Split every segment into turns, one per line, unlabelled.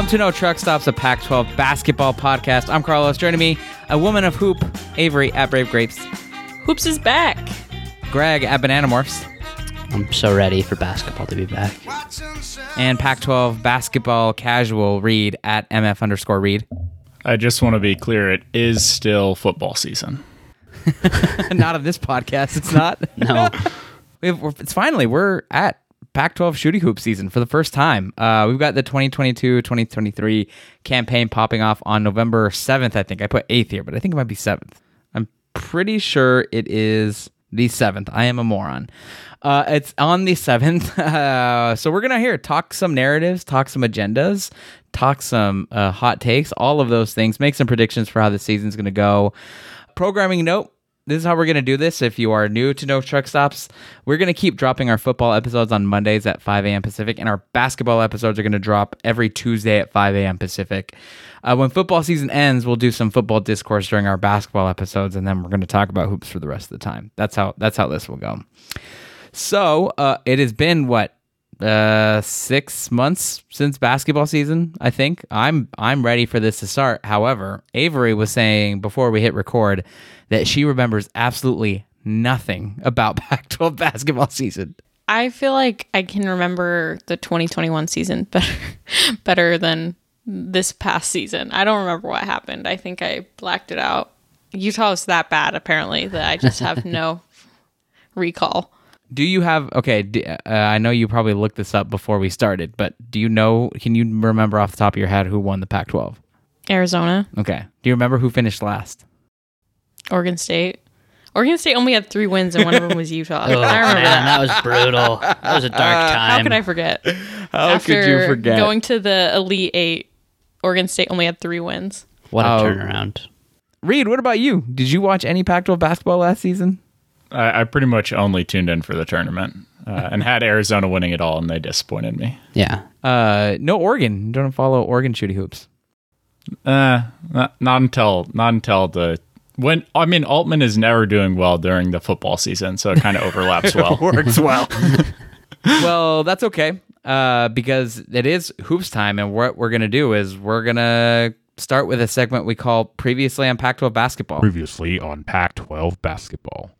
Welcome to No Truck Stops, a Pac 12 basketball podcast. I'm Carlos. Joining me, a woman of hoop, Avery at Brave Grapes,
Hoops is back.
Greg at Banana Morphs,
I'm so ready for basketball to be back.
and Pac 12 basketball casual read at MF underscore read.
I just want to be clear. It is still football season.
not on this podcast, it's not.
No,
We have, we're- it's finally, we're at Pac 12 shooting hoop season for the first time. Uh, we've got the 2022 2023 campaign popping off on November 7th, I think. I put 8th here, but I think it might be 7th. I'm pretty sure it is the 7th. I am a moron. Uh, it's on the 7th. Uh, so we're going to here talk some narratives, talk some agendas, talk some uh, hot takes, all of those things, make some predictions for how the season's going to go. Programming note this is how we're going to do this. If you are new to No Truck Stops, we're going to keep dropping our football episodes on Mondays at 5 a.m. Pacific, and our basketball episodes are going to drop every Tuesday at 5 a.m. Pacific. Uh, when football season ends, we'll do some football discourse during our basketball episodes, and then we're going to talk about hoops for the rest of the time. That's how that's how this will go. So uh, it has been what uh, six months since basketball season. I think I'm I'm ready for this to start. However, Avery was saying before we hit record that she remembers absolutely nothing about Pac-12 basketball season.
I feel like I can remember the 2021 season better better than this past season. I don't remember what happened. I think I blacked it out. Utah was that bad apparently that I just have no recall.
Do you have okay? d uh, I know you probably looked this up before we started, but do you know? Can you remember off the top of your head who won the Pac-12?
Arizona,
Okay. Do you remember who finished last?
Oregon State. Oregon State only had three wins and one of them was Utah.
oh,
I remember
man,
that.
that was brutal. That was a dark time.
How could I forget?
How
After could you forget? going to the Elite Eight, Oregon State only had three wins.
What a
Oh.
turnaround!
Reed, what about you? Did you watch any Pac-12 basketball last season?
I, I pretty much only tuned in for the tournament uh, and had Arizona winning it all, and they disappointed me.
Yeah,
Uh, no Oregon. Don't follow Oregon shooty hoops.
Uh, not, not until not until the when I mean Altman is never doing well during the football season, so it kind of overlaps well.
Works well. well, that's okay. Uh, because it is hoops time, and what we're gonna do is we're gonna start with a segment we call previously on Pac-12 basketball.
previously on Pac 12 basketball.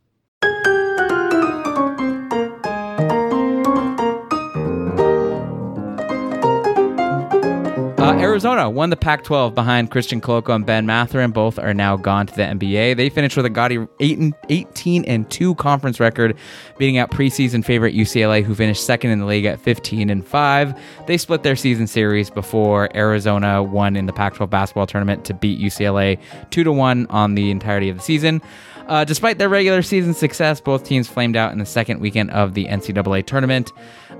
Uh, Arizona won the Pac-12 behind Christian Koloko and Ben Mathurin. Both are now gone to the NBA. They finished with a gaudy 8 and 18 and 2 conference record, beating out preseason favorite UCLA, who finished second in the league at 15 and 5. They split their season series before Arizona won in the Pac-12 basketball tournament to beat UCLA 2 to 1 on the entirety of the season. Uh, despite their regular season success, both teams flamed out in the second weekend of the NCAA tournament.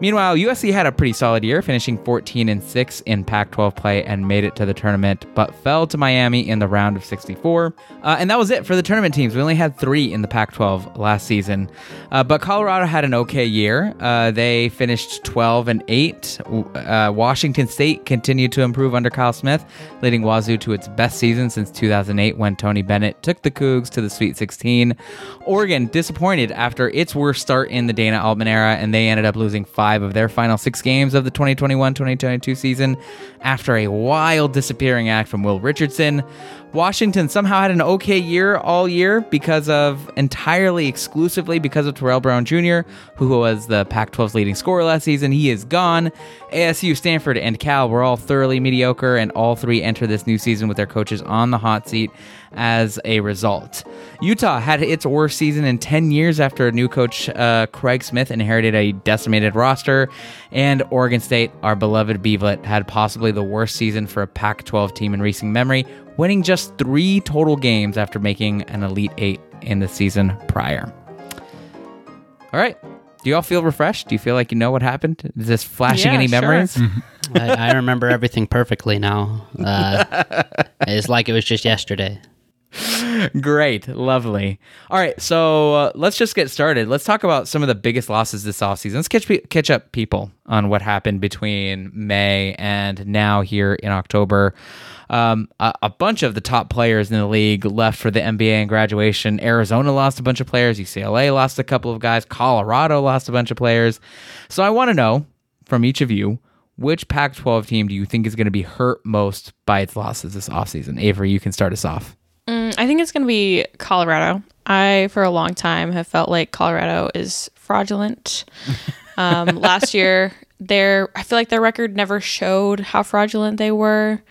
Meanwhile, USC had a pretty solid year, finishing 14 and 6 in Pac-12 play and made it to the tournament, but fell to Miami in the round of 64. Uh, and that was it for the tournament teams. We only had three in the Pac-12 last season, uh, but Colorado had an okay year. Uh, they finished 12 and 8. Uh, Washington State continued to improve under Kyle Smith, leading Wazoo to its best season since 2008 when Tony Bennett took the Cougs to the Sweet 16. Oregon disappointed after its worst start in the Dana Altman era, and they ended up losing five of their final six games of the 2021 2022 season after a wild disappearing act from Will Richardson. Washington somehow had an okay year all year because of entirely exclusively because of Terrell Brown Jr., who was the Pac 12's leading scorer last season. He is gone. ASU, Stanford, and Cal were all thoroughly mediocre, and all three enter this new season with their coaches on the hot seat as a result. Utah had its worst season in 10 years after new coach uh, Craig Smith inherited a decimated roster, and Oregon State, our beloved Beavlet, had possibly the worst season for a Pac 12 team in recent memory, winning just three total games after making an Elite Eight in the season prior. All right. Do you all feel refreshed? Do you feel like you know what happened? Is this flashing
Yeah,
any
sure.
memories?
I, I remember everything perfectly now. Uh, it's like it was just yesterday.
Great, lovely. All right, so uh, let's just get started. Let's talk about some of the biggest losses this offseason. Let's catch catch up people on what happened between May and now here in October. Um, a, a bunch of the top players in the league left for the NBA and graduation. Arizona lost a bunch of players. UCLA lost a couple of guys. Colorado lost a bunch of players. So I want to know from each of you which Pac 12 team do you think is going to be hurt most by its losses this offseason? Avery, you can start us off.
I think it's going to be Colorado. I, for a long time, have felt like Colorado is fraudulent. Um, last year, their I feel like their record never showed how fraudulent they were.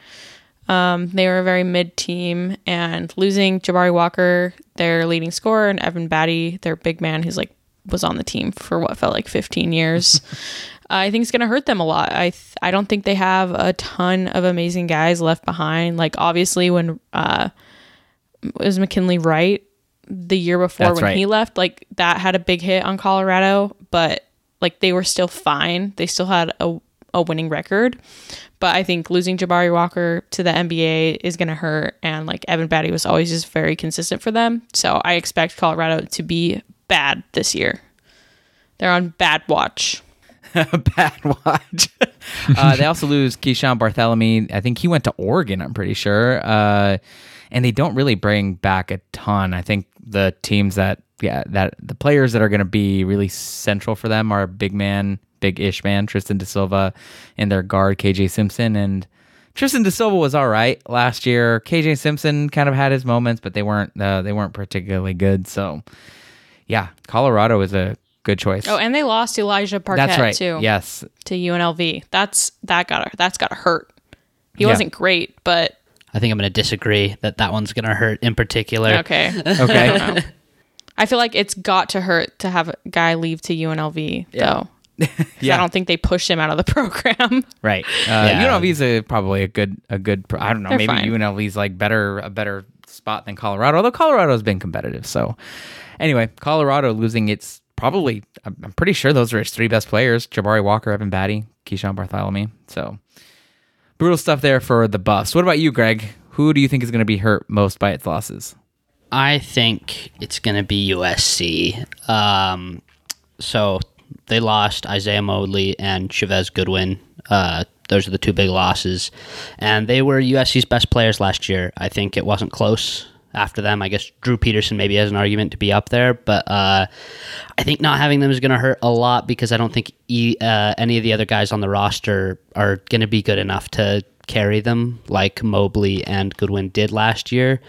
Um, they were a very mid team, and losing Jabari Walker, their leading scorer, and Evan Battey, their big man, who's like was on the team for what felt like 15 years. I think it's going to hurt them a lot. I th- I don't think they have a ton of amazing guys left behind. Like obviously when uh, was McKinley Wright the year before
That's
when
right.
he left, like that had a big hit on Colorado, but like they were still fine. They still had a a winning record. But I think losing Jabari Walker to the NBA is going to hurt. And like Evan Battey was always just very consistent for them. So I expect Colorado to be bad this year. They're on bad watch.
Bad watch. uh, they also lose Keeshawn Barthelemy. I think he went to Oregon, I'm pretty sure. Uh, and they don't really bring back a ton. I think the teams that, yeah, that the players that are going to be really central for them are big man, big ish man, Tristan da Silva, and their guard, KJ Simpson. And Tristan da Silva was all right last year. KJ Simpson kind of had his moments, but they weren't uh, they weren't particularly good. So, yeah, Colorado is a good choice.
Oh, and they lost Elijah Parquet
That's right.
too
Yes,
to UNLV. That's that got that's got to hurt. He
Yeah.
wasn't great, but
I think I'm going to disagree that that one's going to hurt in particular.
okay.
Okay.
I feel like it's got to hurt to have a guy leave to UNLV though.
Yeah.
I don't think they pushed him out of the program.
right. Uh,
Yeah.
UNLV's a, probably a good a good. pro- I don't know.
They're
maybe
fine.
UNLV's like better a better spot than Colorado. Although Colorado's been competitive. So anyway, Colorado losing its probably. I'm I'm pretty sure those are its three best players: Jabari Walker, Evan Battey, Keeshawn Barthelemy. So brutal stuff there for the Buffs. What about you, Greg? Who do you think is going to be hurt most by its losses?
I think it's going to be USC. Um, so they lost Isaiah Mobley and Chevez Goodwin. Uh, those are the two big losses. And they were USC's best players last year. I think it wasn't close after them. I guess Drew Peterson maybe has an argument to be up there, but uh, I think not having them is going to hurt a lot because I don't think e- uh, any of the other guys on the roster are going to be good enough to carry them like Mobley and Goodwin did last year.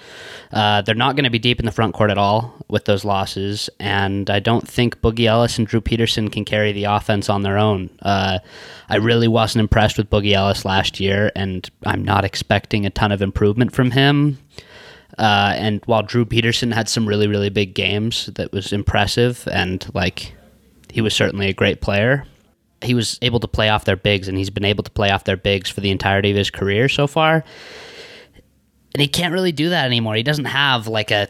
Uh, they're not going to be deep in the front court at all with those losses, and I don't think Boogie Ellis and Drew Peterson can carry the offense on their own. Uh, I really wasn't impressed with Boogie Ellis last year, and I'm not expecting a ton of improvement from him. Uh, and while Drew Peterson had some really, really big games that was impressive, and like he was certainly a great player, he was able to play off their bigs, and he's been able to play off their bigs for the entirety of his career so far. And he can't really do that anymore. He doesn't have like a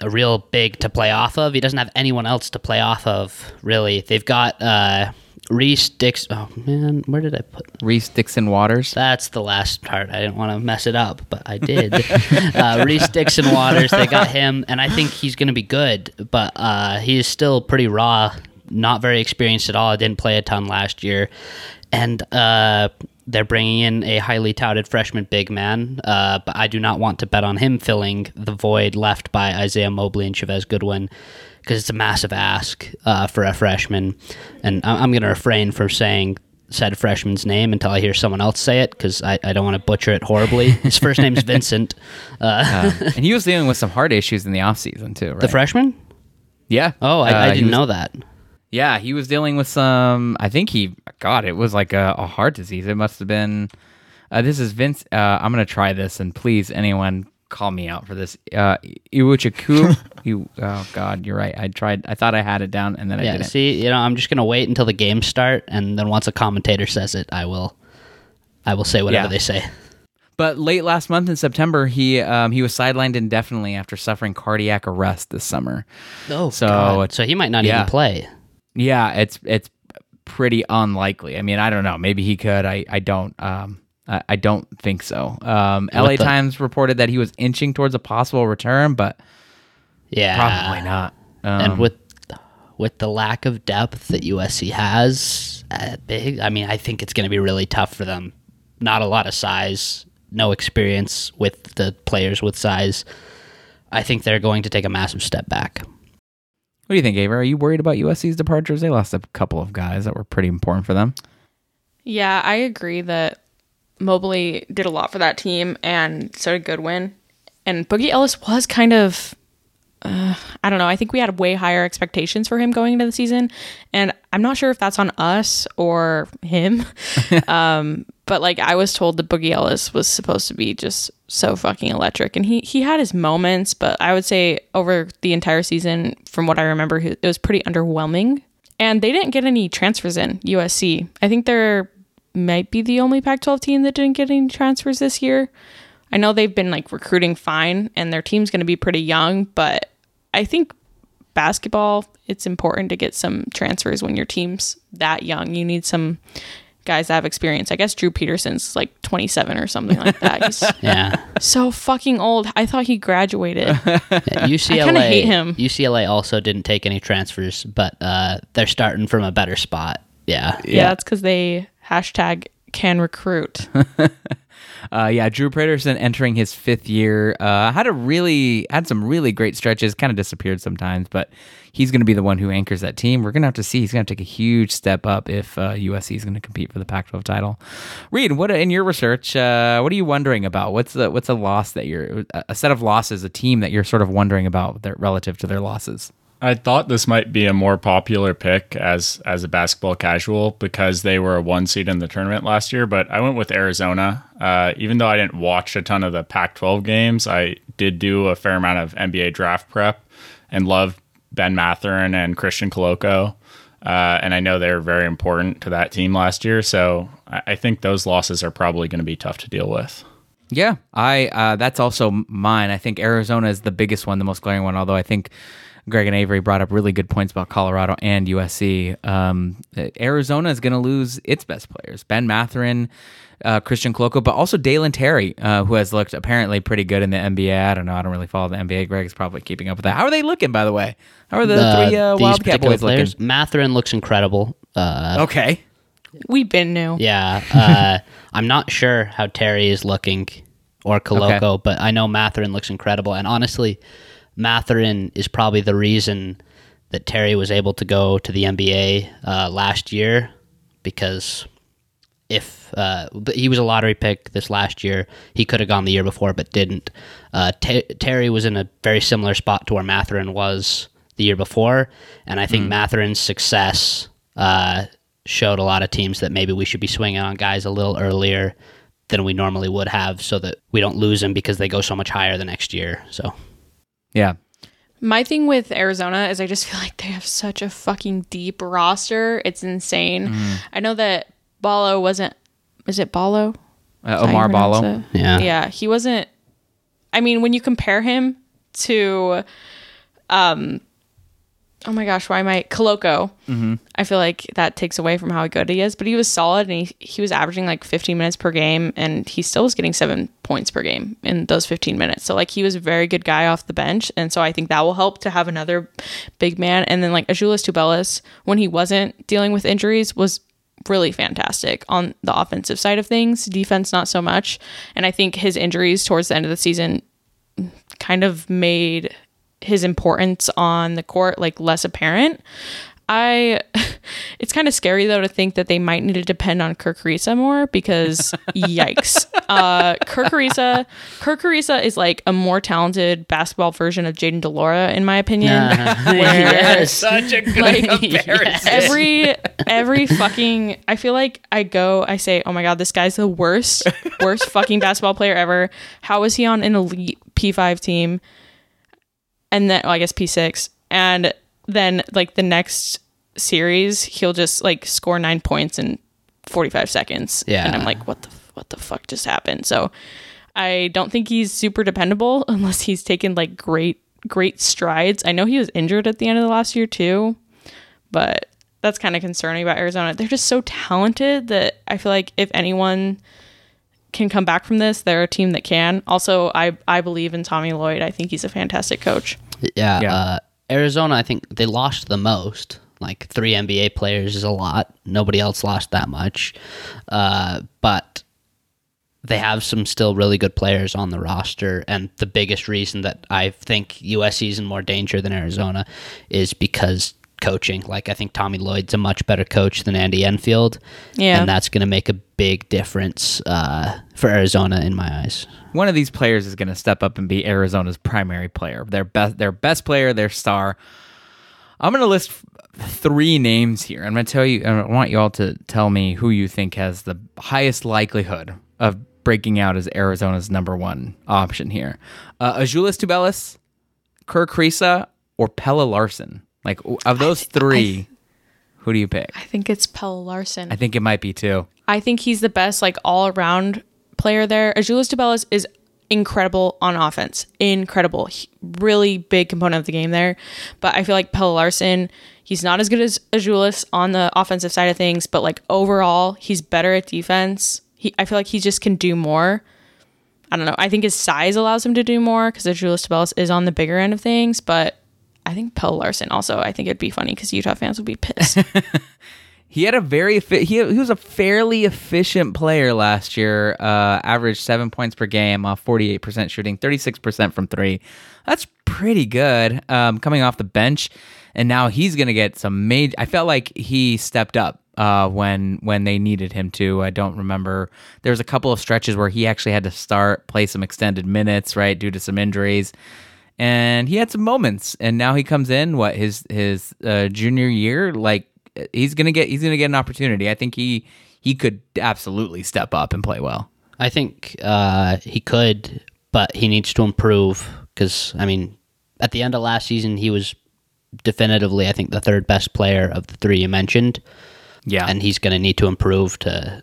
a real big to play off of. He doesn't have anyone else to play off of. Really, they've got uh, Reese Dix. Oh man, where did I put?
Reese Dixon Waters.
That's the last part. I didn't want to mess it up, but I did. uh, Reese Dixon Waters, they got him, and I think he's going to be good, but uh, he is still pretty raw, not very experienced at all. Didn't play a ton last year. And uh, they're bringing in a highly touted freshman big man, uh, but I do not want to bet on him filling the void left by Isaiah Mobley and Chevez Goodwin because it's a massive ask uh, for a freshman. And I- I'm going to refrain from saying said freshman's name until I hear someone else say it because I, I don't want to butcher it horribly. His first name's Vincent. Uh,
and he was dealing with some heart issues in the offseason too, right?
the freshman?
yeah.
Oh, I,
Uh,
I didn't
was-
know that.
Yeah, he was dealing with some. I think he, God, it was like a, a heart disease. It must have been. Uh, this is Vince. Uh, I'm gonna try this, and please, anyone, call me out for this. Uh, Iwuchiku. you. Oh God, you're right. I tried. I thought I had it down, and then I didn't.
see, you know, I'm just gonna wait until the games start, and then once a commentator says it, I will, I will say whatever
Yeah.
they say.
But late last month in September, he um, he was sidelined indefinitely after suffering cardiac arrest this summer.
Oh,
So
God. so he might not
yeah.
even play.
Yeah, it's it's pretty unlikely. I mean, I don't know. Maybe he could. I I don't. Um, I, I don't think so. Um, LA
the-
Times reported that he was inching towards a possible return, but
Yeah,
probably not. Um,
and with with the lack of depth that USC has at big, I mean, I think it's going to be really tough for them. Not a lot of size, no experience with the players with size. I think they're going to take a massive step back.
what do you think, Ava? Are you worried about USC's departures? They lost a couple of guys that were pretty important for them.
Yeah, I agree that Mobley did a lot for that team, and so did Goodwin. And Boogie Ellis was kind of, uh, I don't know. I think we had way higher expectations for him going into the season, and I'm not sure if that's on us or him. um, but like I was told that Boogie Ellis was supposed to be just so fucking electric, and he he had his moments, but I would say over the entire season, from what I remember, it was pretty underwhelming. And they didn't get any transfers in USC. I think they're might be the only Pac 12 team that didn't get any transfers this year. I know they've been like recruiting fine and their team's going to be pretty young, but I think basketball, it's important to get some transfers when your team's that young. You need some guys that have experience. I guess Drew Peterson's like 27 or something like that. He's
Yeah.
so fucking old. I thought he graduated.
UCLA.
I kinda hate him.
UCLA also didn't take any transfers, but uh, they're starting from a better spot. Yeah.
yeah, that's because they hashtag can recruit.
Uh, yeah, Drew Peterson entering his fifth year uh, had a really had some really great stretches. Kind of disappeared sometimes, but he's going to be the one who anchors that team. We're going to have to see. He's going to take a huge step up if uh, USC is going to compete for the Pac-12 title. Reed, what in your research? Uh, what are you wondering about? What's the what's a loss that you're a set of losses, a team that you're sort of wondering about their, relative to their losses?
I thought this might be a more popular pick as as a basketball casual because they were a one seed in the tournament last year. But I went with Arizona. Uh, even though I didn't watch a ton of the Pac-12 games, I did do a fair amount of NBA draft prep and love Ben Mathurin and Christian Koloko. Uh, and I know they're very important to that team last year. So I, think those losses are probably going to be tough to deal with.
Yeah, I uh, that's also mine. I think Arizona is the biggest one, the most glaring one. Although I think Greg and Avery brought up really good points about Colorado and USC. Um, Arizona is going to lose its best players: Ben Mathurin, uh, Christian Koloko, but also Dalen Terry, uh, who has looked apparently pretty good in the NBA. I don't know. I don't really follow the NBA. Greg is probably keeping up with that. How are they looking, by the way? How are the three uh,
these
Wildcat
particular
boys looking?
Mathurin looks incredible. Uh,
Okay.
we've been new.
Yeah. Uh, I'm not sure how Terry is looking or Koloko,
Okay.
but I know Mathurin looks incredible. And honestly, Mathurin is probably the reason that Terry was able to go to the NBA uh, last year because if uh, he was a lottery pick this last year, he could have gone the year before but didn't. Uh, Te- Terry was in a very similar spot to where Mathurin was the year before, and I think Mathurin's success uh, showed a lot of teams that maybe we should be swinging on guys a little earlier than we normally would have, so that we don't lose them because they go so much higher the next year. So
Yeah.
My thing with Arizona is I just feel like they have such a fucking deep roster. It's insane. I know that Ballo wasn't. Is it Ballo?
Uh,
Is that how you
Oumar
pronounce
Ballo.
it?
yeah,
Yeah, he wasn't. I mean, when you compare him to, um, oh my gosh, why am I Koloko? Mm-hmm. I feel like that takes away from how good he is. But he was solid, and he he was averaging like 15 minutes per game, and he still was getting seven points per game in those 15 minutes. So like he was a very good guy off the bench, and so I think that will help to have another big man. And then like Azuolas Tubelis, when he wasn't dealing with injuries, was really fantastic on the offensive side of things. Defense, not so much. And I think his injuries towards the end of the season kind of made his importance on the court like less apparent. I it's kind of scary though to think that they might need to depend on Kerr Kriisa more because yikes. Uh Kerr Kriisa Kerr Kriisa is like a more talented basketball version of Jayden de Laura in my opinion.
yes.
Such a good
Like,
comparison.
every every fucking I feel like I go I say oh my god this guy's the worst worst fucking basketball player ever how is he on an elite P5 team and then well, I guess P6 and then like the next series he'll just like score 9 points in 45 seconds
Yeah.
and I'm like what the what the fuck just happened so I don't think he's super dependable unless he's taken like great great strides I know he was injured at the end of the last year too but that's kind of concerning about Arizona. They're just so talented that I feel like if anyone can come back from this, they're a team that can. Also, I I believe in Tommy Lloyd. I think he's a fantastic coach.
Yeah,
Yeah.
Uh, Arizona, I think they lost the most. Like three NBA players is a lot. Nobody else lost that much. Uh, but they have some still really good players on the roster. And the biggest reason that I think USC is in more danger than Arizona is because coaching. Like I think Tommy Lloyd's a much better coach than Andy Enfield.
Yeah.
And that's going to make a big difference uh, for Arizona in my eyes.
One of these players is going to step up and be Arizona's primary player, their best, their best player, their star. I'm going to list three names here. I'm going to tell you. I want you all to tell me who you think has the highest likelihood of breaking out as Arizona's number one option here. Uh, Azuolas Tubelis, Kerr Kriisa, or Pelle Larsson. Like of those three, who do you pick?
I think it's Pelle Larsson.
I think it might be too.
I think he's the best, like all around player there. Azuolas Tubelis is incredible on offense. Incredible. He- really big component of the game there. But I feel like Pelle Larsson, he's not as good as Azuolas on the offensive side of things, but like overall, he's better at defense. He, I feel like he just can do more. I don't know. I think his size allows him to do more because Azuolas Tubelis is on the bigger end of things, but I think Pelle Larsson also, I think it'd be funny because Utah fans would be pissed.
He had a very he, he was a fairly efficient player last year. Uh, averaged seven points per game off forty eight percent shooting, thirty six percent from three. That's pretty good um, coming off the bench, and now he's gonna get some major. I felt like he stepped up uh, when when they needed him to. I don't remember. There was a couple of stretches where he actually had to start, play some extended minutes, right, due to some injuries and he had some moments. And now he comes in what his his uh, junior year like he's gonna get he's gonna get an opportunity. I think he he could absolutely step up and play well.
I think uh, he could, but he needs to improve because, I mean, at the end of last season, he was definitively, I think, the third best player of the three you mentioned.
yeah.
And he's going to need to improve to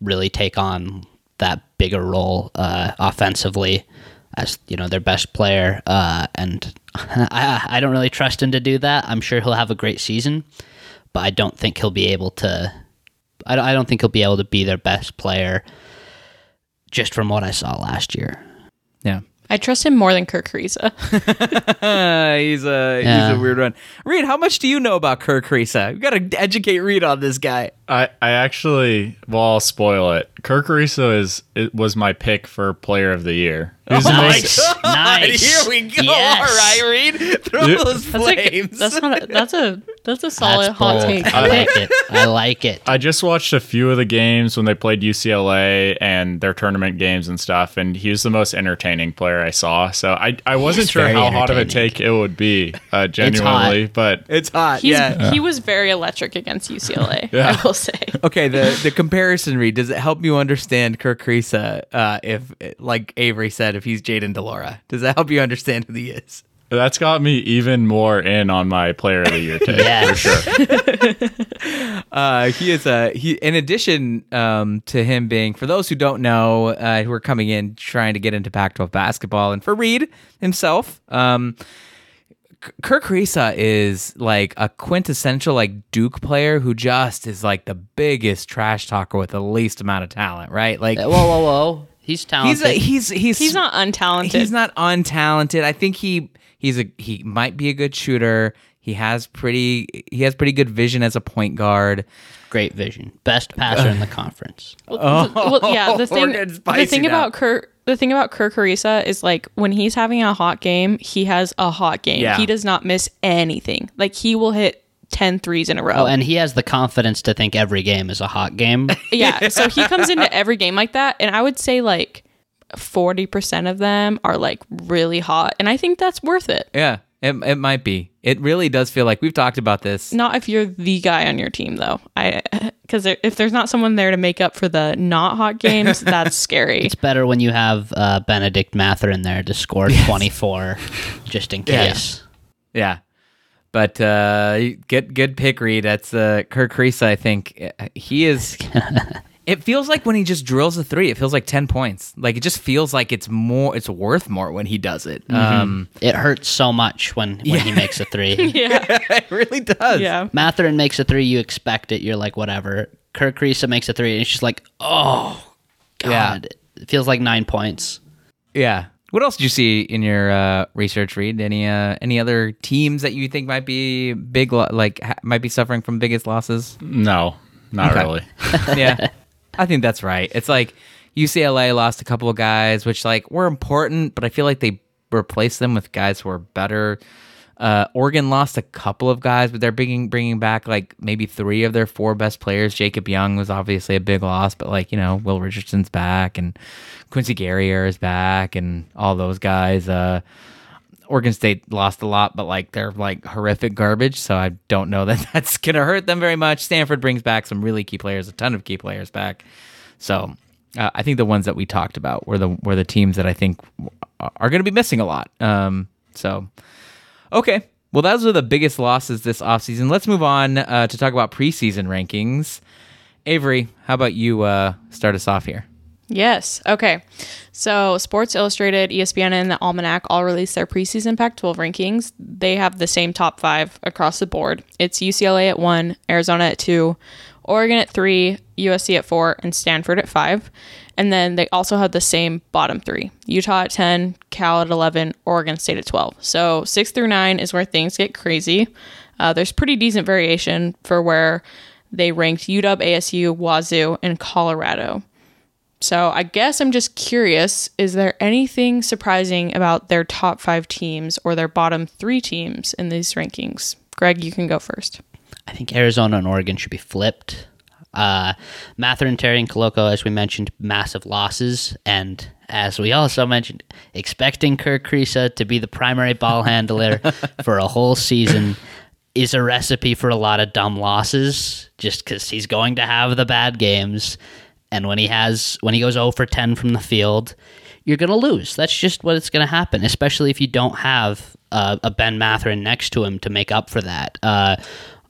really take on that bigger role uh, offensively as, you know, their best player. Uh, and I, I don't really trust him to do that. I'm sure he'll have a great season, but I don't think he'll be able to. I don't, I don't think he'll be able to be their best player just from what I saw last year.
yeah
I trust him more than Kerr Kriisa.
he's a
Yeah.
he's a weird one reed how much do you know about Kerr Kriisa? we gotta educate reed on this guy
I, I actually, well, I'll spoil it. Kerr Kriisa is it was my pick for Player of the Year. Oh he was the
Nice, nice.
here we go
Yes.
all right reed throw
Yeah.
those
That's like
flames
that's not a, that's a that's a solid
That's
hot
bold.
take.
I like it. I like it.
I just watched a few of the games when they played UCLA and their tournament games and stuff, and he was the most entertaining player I saw. So I, I wasn't
is
sure how hot of a take it would be, uh, genuinely, but
it's hot
He's,
yeah
He was very electric against UCLA.
Yeah.
I will say.
Okay, the the comparison read does it help you understand Kerr Kriisa uh, if like Avery said if he's Jayden de Laura? Does that help you understand who he is?
That's got me even more in on my Player of the Year take
Yeah.
for sure.
Uh, he is a he. In addition um, to him being, for those who don't know, uh, who are coming in trying to get into Pac-12 basketball, and for Reed himself, um, K- Kerr Kriisa is like a quintessential like Duke player who just is like the biggest trash talker with the least amount of talent, right? Like
Whoa, whoa, whoa! He's
he's
talented.
a, he's he's
He's not untalented.
He's not untalented. I think he he's a he might be a good shooter. He has pretty he has pretty good vision as a point guard.
Great vision. Best passer in the conference.
well, well, yeah. The thing, the thing
now.
about Kirk, the thing about Kerr Kriisa is like when he's having a hot game, he has a hot game.
Yeah.
He does not miss anything. Like he will hit 10 threes in a row.
Oh, and he has the confidence to think every game is a hot game.
yeah. So he comes into every game like that, and I would say like 40% of them are like really hot, and I think that's worth it.
Yeah, it it might be. It really does feel like we've talked about this.
Not if you're the guy on your team though. I because if there's not someone there to make up for the not hot games, that's scary.
it's better when you have uh, Benedict Mather in there to score 24 just in case.
Yeah. But uh good good pick Reed. That's uh Kerr Kriisa, I think. Uh, He is It feels like when he just drills a three, it feels like ten points. Like it just feels like it's more it's worth more when he does it. Um
It hurts so much when, when he makes a three.
yeah.
it really does.
Yeah.
Mathurin makes a three, you expect it. You're like, whatever. Kerr Kriisa makes a three, and it's just like, oh, God. It feels like nine points.
Yeah. What else did you see in your uh, research, read? Any uh, any other teams that you think might be big, lo- like ha- might be suffering from biggest losses?
No, not
Okay.
really.
yeah, I think that's right. It's like UCLA lost a couple of guys, which like were important, but I feel like they replaced them with guys who are better. Uh, Oregon lost a couple of guys, but they're bringing bringing back like maybe three of their four best players. Jacob Young was obviously a big loss, but like you know, Will Richardson's back and Quincy Guerrier is back, and all those guys. Uh, Oregon State lost a lot, but like they're like horrific garbage, so I don't know that that's gonna hurt them very much. Stanford brings back some really key players, a ton of key players back. So uh, I think the ones that we talked about were the were the teams that I think are going to be missing a lot. Um, so okay, well those are the biggest losses this offseason. Let's move on uh, to talk about preseason rankings. Avery, how about you uh, start us off here?
Yes. Okay. So, Sports Illustrated, ESPN, and the Almanac all released their preseason Pac 12 rankings. They have the same top five across the board. It's UCLA at one, Arizona at two, Oregon at three, USC at four, and Stanford at five. And then they also have the same bottom three Utah at 10, Cal at 11, Oregon State at 12. So, six through nine is where things get crazy. Uh, there's pretty decent variation for where they ranked UW, ASU, Wazoo, and Colorado. So I guess I'm just curious is there anything surprising about their top five teams or their bottom three teams in these rankings? Greg, you can go first.
I think Arizona and Oregon should be flipped. Uh, Mather and Terry and Koloko, as we mentioned, massive losses. And as we also mentioned, expecting Kerr Kriisa to be the primary ball handler for a whole season is a recipe for a lot of dumb losses just because he's going to have the bad games and when he has when he goes 0 for 10 from the field, you're going to lose. That's just what it's going to happen, especially if you don't have uh, a Ben Mathurin next to him to make up for that. Uh,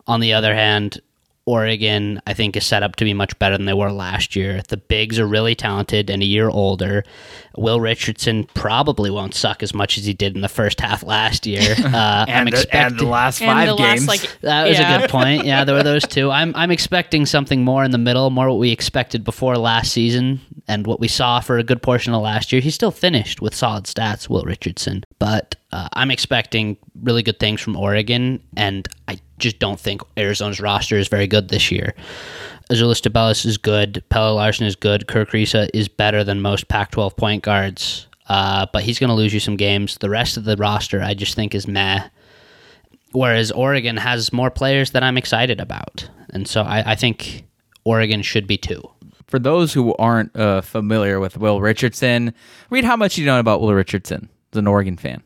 on the other hand, Oregon, I think, is set up to be much better than they were last year. The bigs are really talented and a year older. Will Richardson probably won't suck as much as he did in the first half last year. Uh,
and,
I'm
the,
expecting
and the last
And
five
the
games.
last, like,
that was
yeah.
a good point. Yeah, there were those two. I'm I'm expecting something more in the middle, more what we expected before last season and what we saw for a good portion of last year. He still finished with solid stats, Will Richardson, but uh, I'm expecting really good things from Oregon, and I just don't think Arizona's roster is very good this year. Azuolas Tubelis is good. Pelle Larsson is good. Kerr Kriisa is better than most Pac-12 point guards, uh, but he's going to lose you some games. The rest of the roster, I just think, is meh whereas Oregon has more players that I'm excited about, and so I, I think Oregon should be two.
For those who aren't uh, familiar with Will Richardson, read how much you know about Will Richardson as an Oregon fan.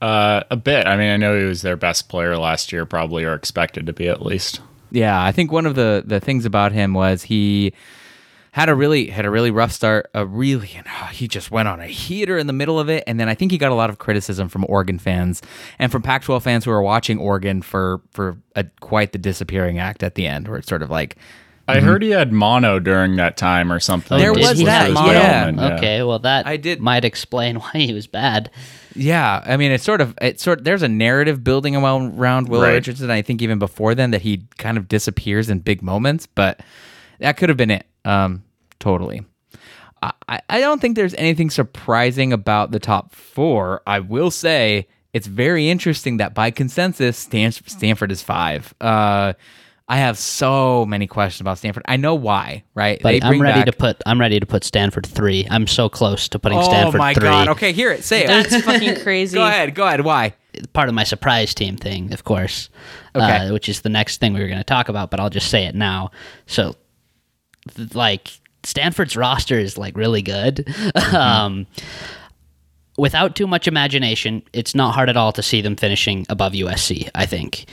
Uh, a bit. I mean, I know he was their best player last year, probably, or expected to be at least.
Yeah, I think one of the the things about him was he had a really had a really rough start. A really he just went on a heater in the middle of it, and then I think he got a lot of criticism from Oregon fans and from Pac-12 fans who were watching Oregon for for a, quite the disappearing act at the end, where it's sort of like
I heard he had mono during that time or something.
There
did
was that,
have
mono. Yeah.
Okay, well that
I did-
might explain why he was bad.
Yeah, I mean, it's sort of it's sort. There's a narrative building around Will
Right.
Richardson. I think even before then that he kind of disappears in big moments, but that could have been it. Um, totally. I I don't think there's anything surprising about the top four. I will say it's very interesting that by consensus, Stan- Stanford is five. Uh, I have so many questions about Stanford. I know why, right?
But I'm ready
back-
to put I'm ready to put Stanford three. I'm so close to putting
Oh
Stanford
my
three.
god! Okay, hear it. Say it.
That's fucking crazy.
go ahead. Go ahead. Why?
Part of my surprise team thing, of course.
Okay.
Uh, which is the next thing we were going to talk about, but I'll just say it now. So, th- like Stanford's roster is like really good.
Mm-hmm.
um, without too much imagination, it's not hard at all to see them finishing above USC. I think.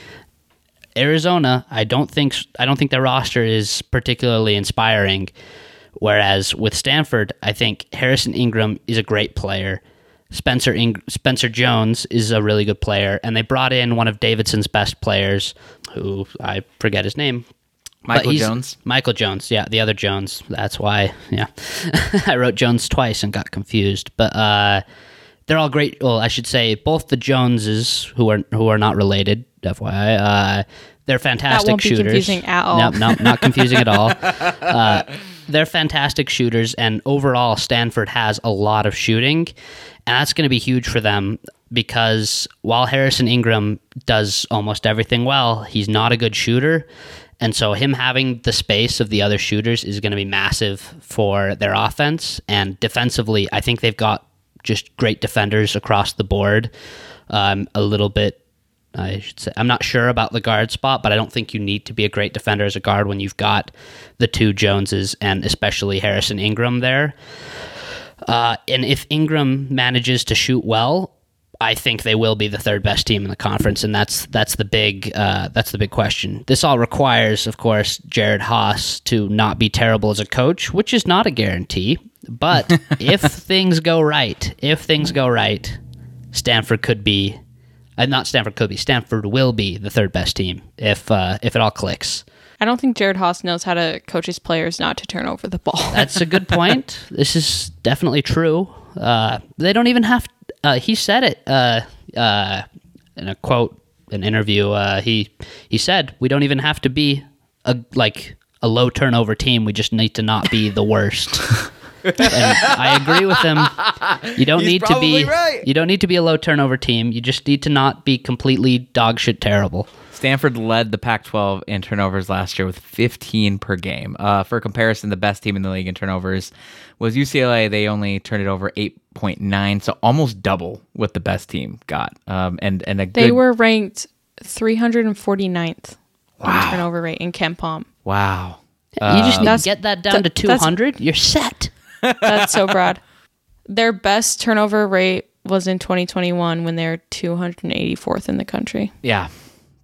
Arizona, I don't think I don't think their roster is particularly inspiring. Whereas with Stanford, I think Harrison Ingram is a great player. Spencer Ing- Spencer Jones is a really good player, and they brought in one of Davidson's best players, who I forget his name.
Michael Jones?
Michael Jones, yeah, the other Jones. That's why, yeah, I wrote Jones twice and got confused. But uh, they're all great. Well, I should say both the Joneses, who are who are not related, FYI, uh, they're fantastic that
won't be
shooters.
confusing at all.
No, no, not confusing at all. Uh, they're fantastic shooters, and overall, Stanford has a lot of shooting, and that's going to be huge for them because while Harrison Ingram does almost everything well, he's not a good shooter. And so, him having the space of the other shooters is going to be massive for their offense. And defensively, I think they've got just great defenders across the board. Um, a little bit, I should say, I'm not sure about the guard spot, but I don't think you need to be a great defender as a guard when you've got the two Joneses and especially Harrison Ingram there. Uh, and if Ingram manages to shoot well, I think they will be the third best team in the conference, and that's that's the big uh, that's the big question. This all requires, of course, Jerod Haase to not be terrible as a coach, which is not a guarantee. But if things go right, if things go right, Stanford could be, uh, not Stanford could be, Stanford will be the third best team if uh, if it all clicks.
I don't think Jerod Haase knows how to coach his players not to turn over the ball.
That's a good point. this is definitely true. Uh, they don't even have. Uh, he said it uh, uh, in a quote, an interview. Uh, he he said, "We don't even have to be a like a low turnover team. We just need to not be the worst." and I agree with him. You don't
He's
need to be.
right.
You don't need to be a low turnover team. You just need to not be completely dog shit terrible.
Stanford led the Pac 12 in turnovers last year with 15 per game. Uh, for comparison, the best team in the league in turnovers was UCLA. They only turned it over 8.9, so almost double what the best team got. Um, and, and a
They
good,
were ranked 349th in turnover rate in KenPom.
wow.
you just need to get that down
that-
to 200. You're set.
That's so broad. Their best turnover rate was in 2021 when they're 284th in the country.
Yeah,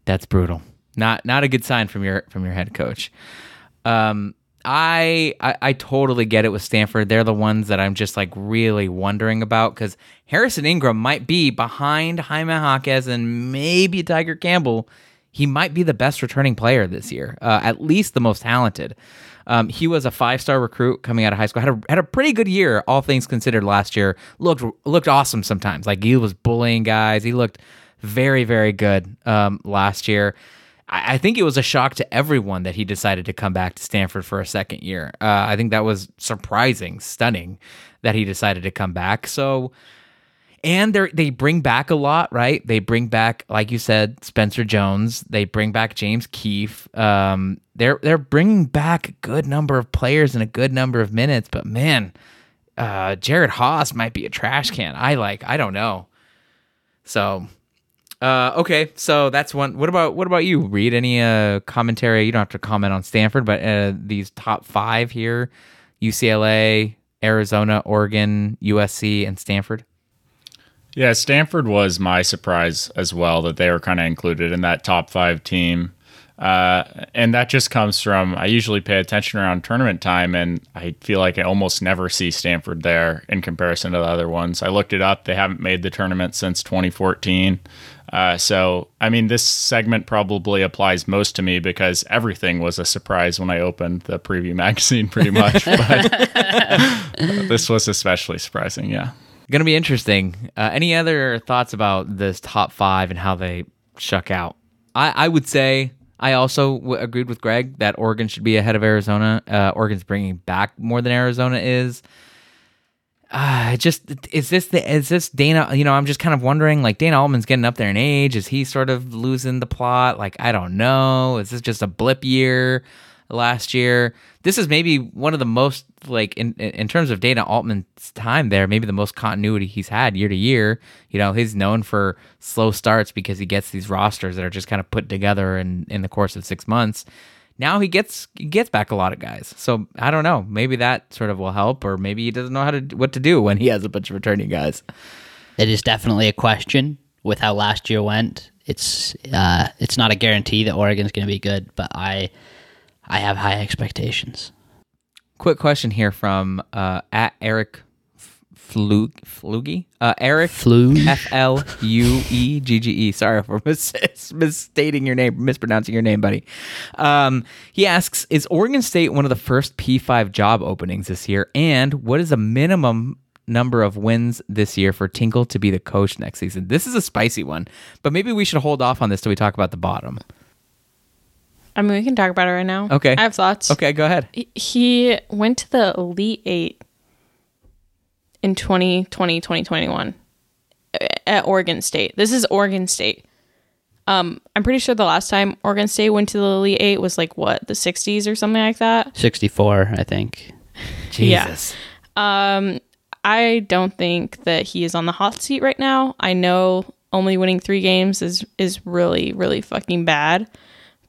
that's brutal. Not not a good sign from your from your head coach. Um, I, I I totally get it with Stanford. They're the ones that I'm just like really wondering about because Harrison Ingram might be behind Jaime Jaquez and maybe Tiger Campbell. He might be the best returning player this year, uh, at least the most talented. Um, he was a five star recruit coming out of high school. had a had a pretty good year, all things considered. Last year looked looked awesome. Sometimes like he was bullying guys. He looked very very good um, last year. I, I think it was a shock to everyone that he decided to come back to Stanford for a second year. Uh, I think that was surprising, stunning that he decided to come back. So and they they bring back a lot, right? They bring back, like you said, Spencer Jones. They bring back James Keefe. Um, they're they're bringing back a good number of players and a good number of minutes. But man, uh, Jerod Haase might be a trash can. I like. I don't know. So, uh, okay. So that's one. What about what about you? Read any uh commentary? You don't have to comment on Stanford, but uh, these top five here: UCLA, Arizona, Oregon, USC, and Stanford.
Yeah, Stanford was my surprise as well that they were kind of included in that top five team. Uh, and that just comes from I usually pay attention around tournament time, and I feel like I almost never see Stanford there in comparison to the other ones. I looked it up; they haven't made the tournament since 2014. Uh, so, I mean, this segment probably applies most to me because everything was a surprise when I opened the preview magazine, pretty much. but this was especially surprising. Yeah.
Gonna be interesting. Uh, any other thoughts about this top five and how they shuck out? I, I would say I also w- agreed with Greg that Oregon should be ahead of Arizona. Uh, Oregon's bringing back more than Arizona is. Uh, just is this the is this Dana? You know, I'm just kind of wondering. Like Dana Altman's getting up there in age. Is he sort of losing the plot? Like I don't know. Is this just a blip year? Last year, this is maybe one of the most like in in terms of Dana Altman's time there, maybe the most continuity he's had year to year. You know, he's known for slow starts because he gets these rosters that are just kind of put together in in the course of six months now he gets he gets back a lot of guys. So I don't know. Maybe that sort of will help, or maybe he doesn't know how to what to do when he has a bunch of returning guys.
It is definitely a question with how last year went. It's uh, it's not a guarantee that Oregon's going to be good, but I I have high expectations.
Quick question here from uh, at Eric Flug Flugy. Uh, Eric
Flu.
F L U E G G E. Sorry for mis- misstating your name, mispronouncing your name, buddy. Um, he asks Is Oregon State one of the first P5 job openings this year? And what is the minimum number of wins this year for Tinkle to be the coach next season? This is a spicy one, but maybe we should hold off on this till we talk about the bottom.
I mean, we can talk about it right now.
Okay.
I have thoughts.
Okay, go ahead.
He- He went to the Elite Eight in 2020, 2021 at Oregon State. This is Oregon State. Um, I'm pretty sure the last time Oregon State went to the Elite Eight was like what, the 60s or something like that.
64, I think.
Yeah.
Jesus.
I don't think that he is on the hot seat right now. I know only winning three games is is really really fucking bad,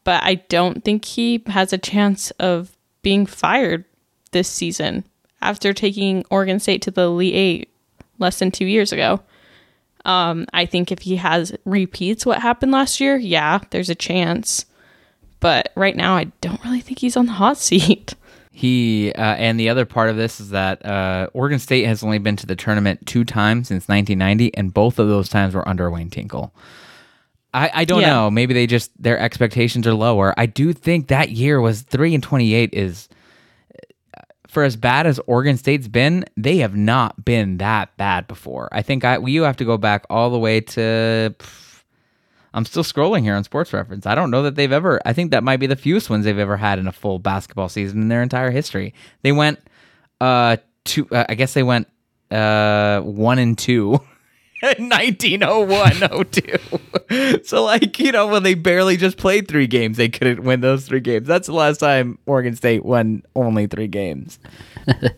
but I don't think he has a chance of being fired this season after taking Oregon State to the Elite Eight less than two years ago. Um, I think if he has repeats what happened last year, yeah, there's a chance. But right now, I don't really think he's on the hot seat.
He uh, and the other part of this is that uh, Oregon State has only been to the tournament two times since 1990, and both of those times were under Wayne Tinkle. I, I don't
Yeah.
know. Maybe they just their expectations are lower. I do think that year was three and 28 is for as bad as Oregon State's been, they have not been that bad before. I think I you have to go back all the way to. pff, I'm still scrolling here on Sports Reference. I don't know that they've ever. I think that might be the fewest ones they've ever had in a full basketball season in their entire history. They went uh two. Uh, I guess they went uh one and two. 1901 02. so like, you know, when they barely just played 3 games, they couldn't win those 3 games. That's the last time Oregon State won only 3 games.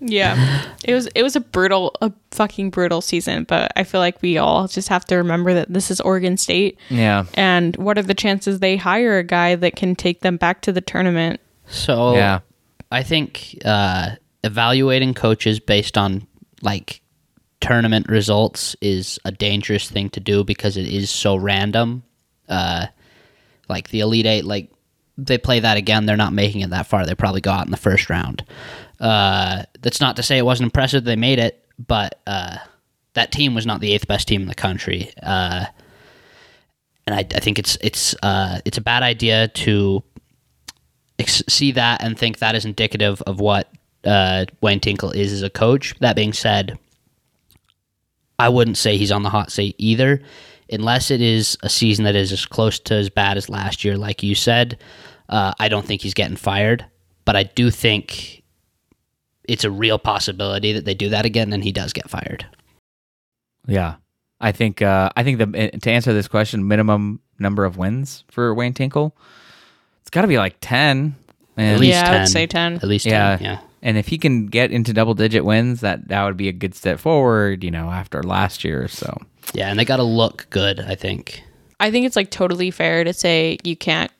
Yeah. it was it was a brutal a fucking brutal season, but I feel like we all just have to remember that this is Oregon State
Yeah.
and what are the chances they hire a guy that can take them back to the tournament?
So
Yeah.
I think uh, evaluating coaches based on like tournament results is a dangerous thing to do because it is so random. Uh, like the Elite Eight, like they play that again, they're not making it that far. They probably go out in the first round. Uh, that's not to say it wasn't impressive. They made it, but uh, that team was not the eighth best team in the country. Uh, and I, I think it's it's uh, it's a bad idea to ex- see that and think that is indicative of what uh, Wayne Tinkle is as a coach. That being said, I wouldn't say he's on the hot seat either, unless it is a season that is as close to as bad as last year, like you said. Uh, I don't think he's getting fired, but I do think it's a real possibility that they do that again and he does get fired.
Yeah. I think uh I think the to answer this question, minimum number of wins for Wayne Tinkle, it's got to be like 10. And
At least
Yeah, I
10.
would say 10.
At least
Yeah.
10, yeah.
And if he can get into double digit wins, that that would be a good step forward, you know, after last year. So
Yeah, and they got to look good, I think.
I think it's like totally fair to say you can't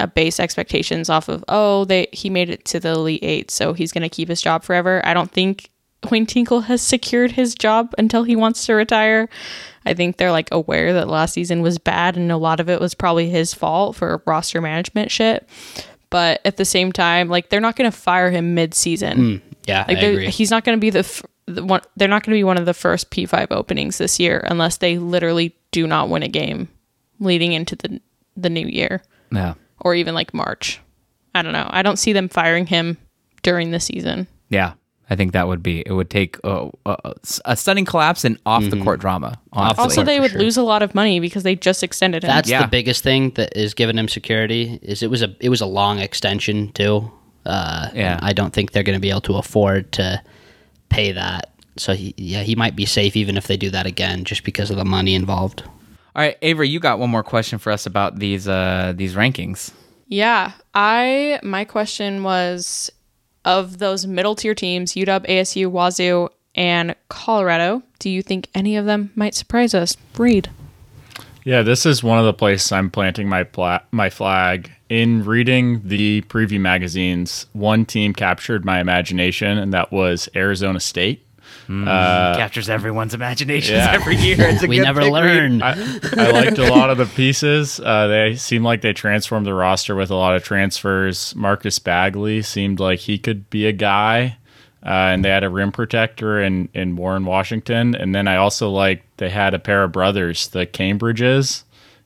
uh, base expectations off of oh they he made it to the elite eight so he's going to keep his job forever. I don't think Wayne Tinkle has secured his job until he wants to retire. I think they're like aware that last season was bad and a lot of it was probably his fault for roster management shit. But at the same time, like they're not going to fire him mid-season.
Mm, yeah,
Like
I
they're-
agree.
he's not going to be the, f- the one. They're not going to be one of the first P five openings this year unless they literally do not win a game leading into the the new year
yeah,
or even like March. I don't know. I don't see them firing him during the season.
yeah, I think that would be it. Would take uh, uh, a stunning collapse and off the court drama. Honestly.
Also, they would
sure.
lose a lot of money because they just extended him.
That's
Yeah.
the biggest thing that is giving him security. Is it was a it was a long extension too. Uh,
Yeah.
I don't think they're going to be able to afford to pay that. So he, yeah, he might be safe even if they do that again, just because of the money involved.
All right, Avery, you got one more question for us about these uh these rankings.
Yeah, I my question was of those middle tier teams, UW, ASU, Wazoo, and Colorado. Do you think any of them might surprise us? Read.
Yeah, this is one of the places I'm planting my pla- my flag. In reading the preview magazines, one team captured my imagination, and that was Arizona State.
Captures everyone's imaginations
yeah.
every year. It's a
we
good
never
pick,
learn.
I, I liked a lot of the pieces. Uh, they seemed like they transformed the roster with a lot of transfers. Marcus Bagley seemed like he could be a guy, uh, and they had a rim protector in, in Warren Washington. And then I also like they had a pair of brothers, the Cambridges.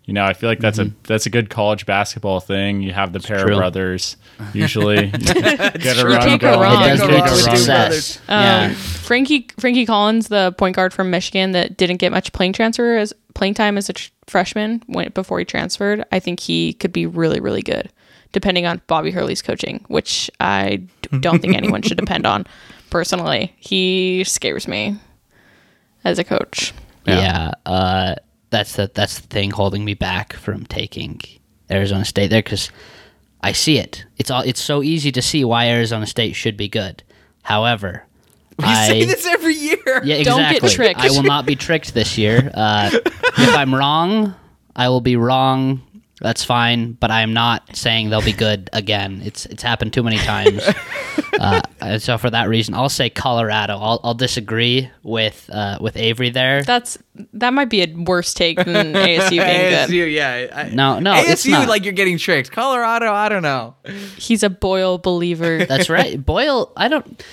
You know, I feel like that's a that's a good college basketball thing. You have the pair
true.
of brothers usually. Get a
true.
run
go
going.
wrong.
it does
go wrong
to success. yeah.
Um, Frankie Frankie Collins, the point guard from Michigan that didn't get much playing transfer as playing time as a tr- freshman when, before he transferred. I think he could be really really good, depending on Bobby Hurley's coaching, which I d- don't think anyone should depend on. Personally, he scares me as a coach.
Yeah, uh, that's the that's the thing holding me back from taking Arizona State there because I see it. It's all it's so easy to see why Arizona State should be good. However,
You
I
say this every year.
yeah
Don't get tricked.
I will not be tricked this year. Uh, if I'm wrong, I will be wrong. That's fine, but I am not saying they'll be good again. It's it's happened too many times. Uh, and so for that reason, I'll say Colorado. I'll, I'll disagree with uh, with Avery there.
That's that might be a worse take than ASU being good.
ASU, yeah. I-
No, no,
ASU,
it's not.
like you're getting tricked. Colorado, I don't know.
He's a Boyle believer.
That's right. Boyle, I don't.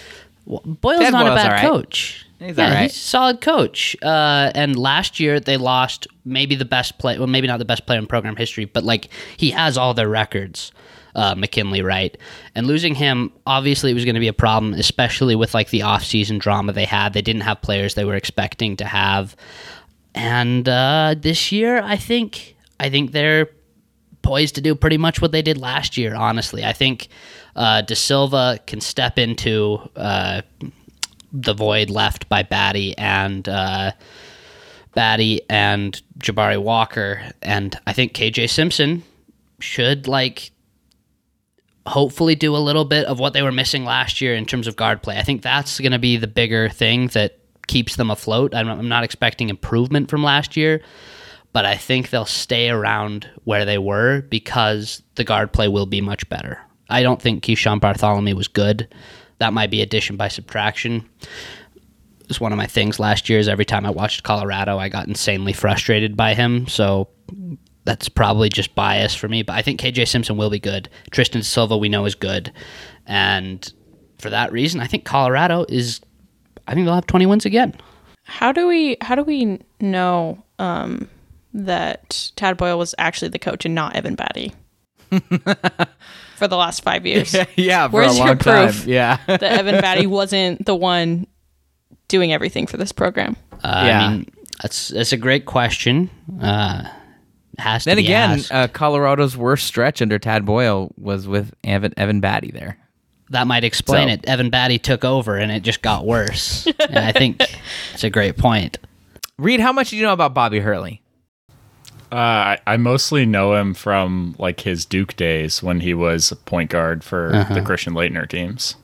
Boyle's
Ted
not
Boyle's
a bad
all right.
coach.
He's
yeah,
all right.
he's a solid coach. Uh, and last year they lost maybe the best play. Well, maybe not the best player in program history, but like he has all their records. Uh, McKinley, right? And losing him obviously was going to be a problem, especially with like the off-season drama they had. They didn't have players they were expecting to have, and uh, this year I think I think they're poised to do pretty much what they did last year. Honestly, I think uh, De Silva can step into uh, the void left by Battey and uh, Battey and Jabari Walker, and I think KJ Simpson should like hopefully do a little bit of what they were missing last year in terms of guard play. I think that's going to be the bigger thing that keeps them afloat. I'm, I'm not expecting improvement from last year, but I think they'll stay around where they were because the guard play will be much better. I don't think Keeshawn Barthelemy was good. That might be addition by subtraction. It was one of my things last year is every time I watched Colorado, I got insanely frustrated by him. So that's probably just bias for me. But I think KJ Simpson will be good. Tristan Silva, we know, is good. And for that reason, I think Colorado is, I think they'll have 20 wins again.
How do we how do we know um, that Tad Boyle was actually the coach and not Evan Battey for the last five years?
yeah, for
Where's
a
your
long time.
proof?
Yeah.
that Evan Battey wasn't the one doing everything for this program.
Uh,
Yeah.
I mean, that's, that's a great question. Uh, has to
then
be
again,
asked.
uh, Colorado's worst stretch under Tad Boyle was with Evan, Evan Battey there.
that might explain
so-
it. Evan Battey took over and it just got worse. and I think it's a great point.
Reed, how much do you know about Bobby Hurley?
Uh, I, I mostly know him from like his Duke days when he was a point guard for the Christian Laettner teams.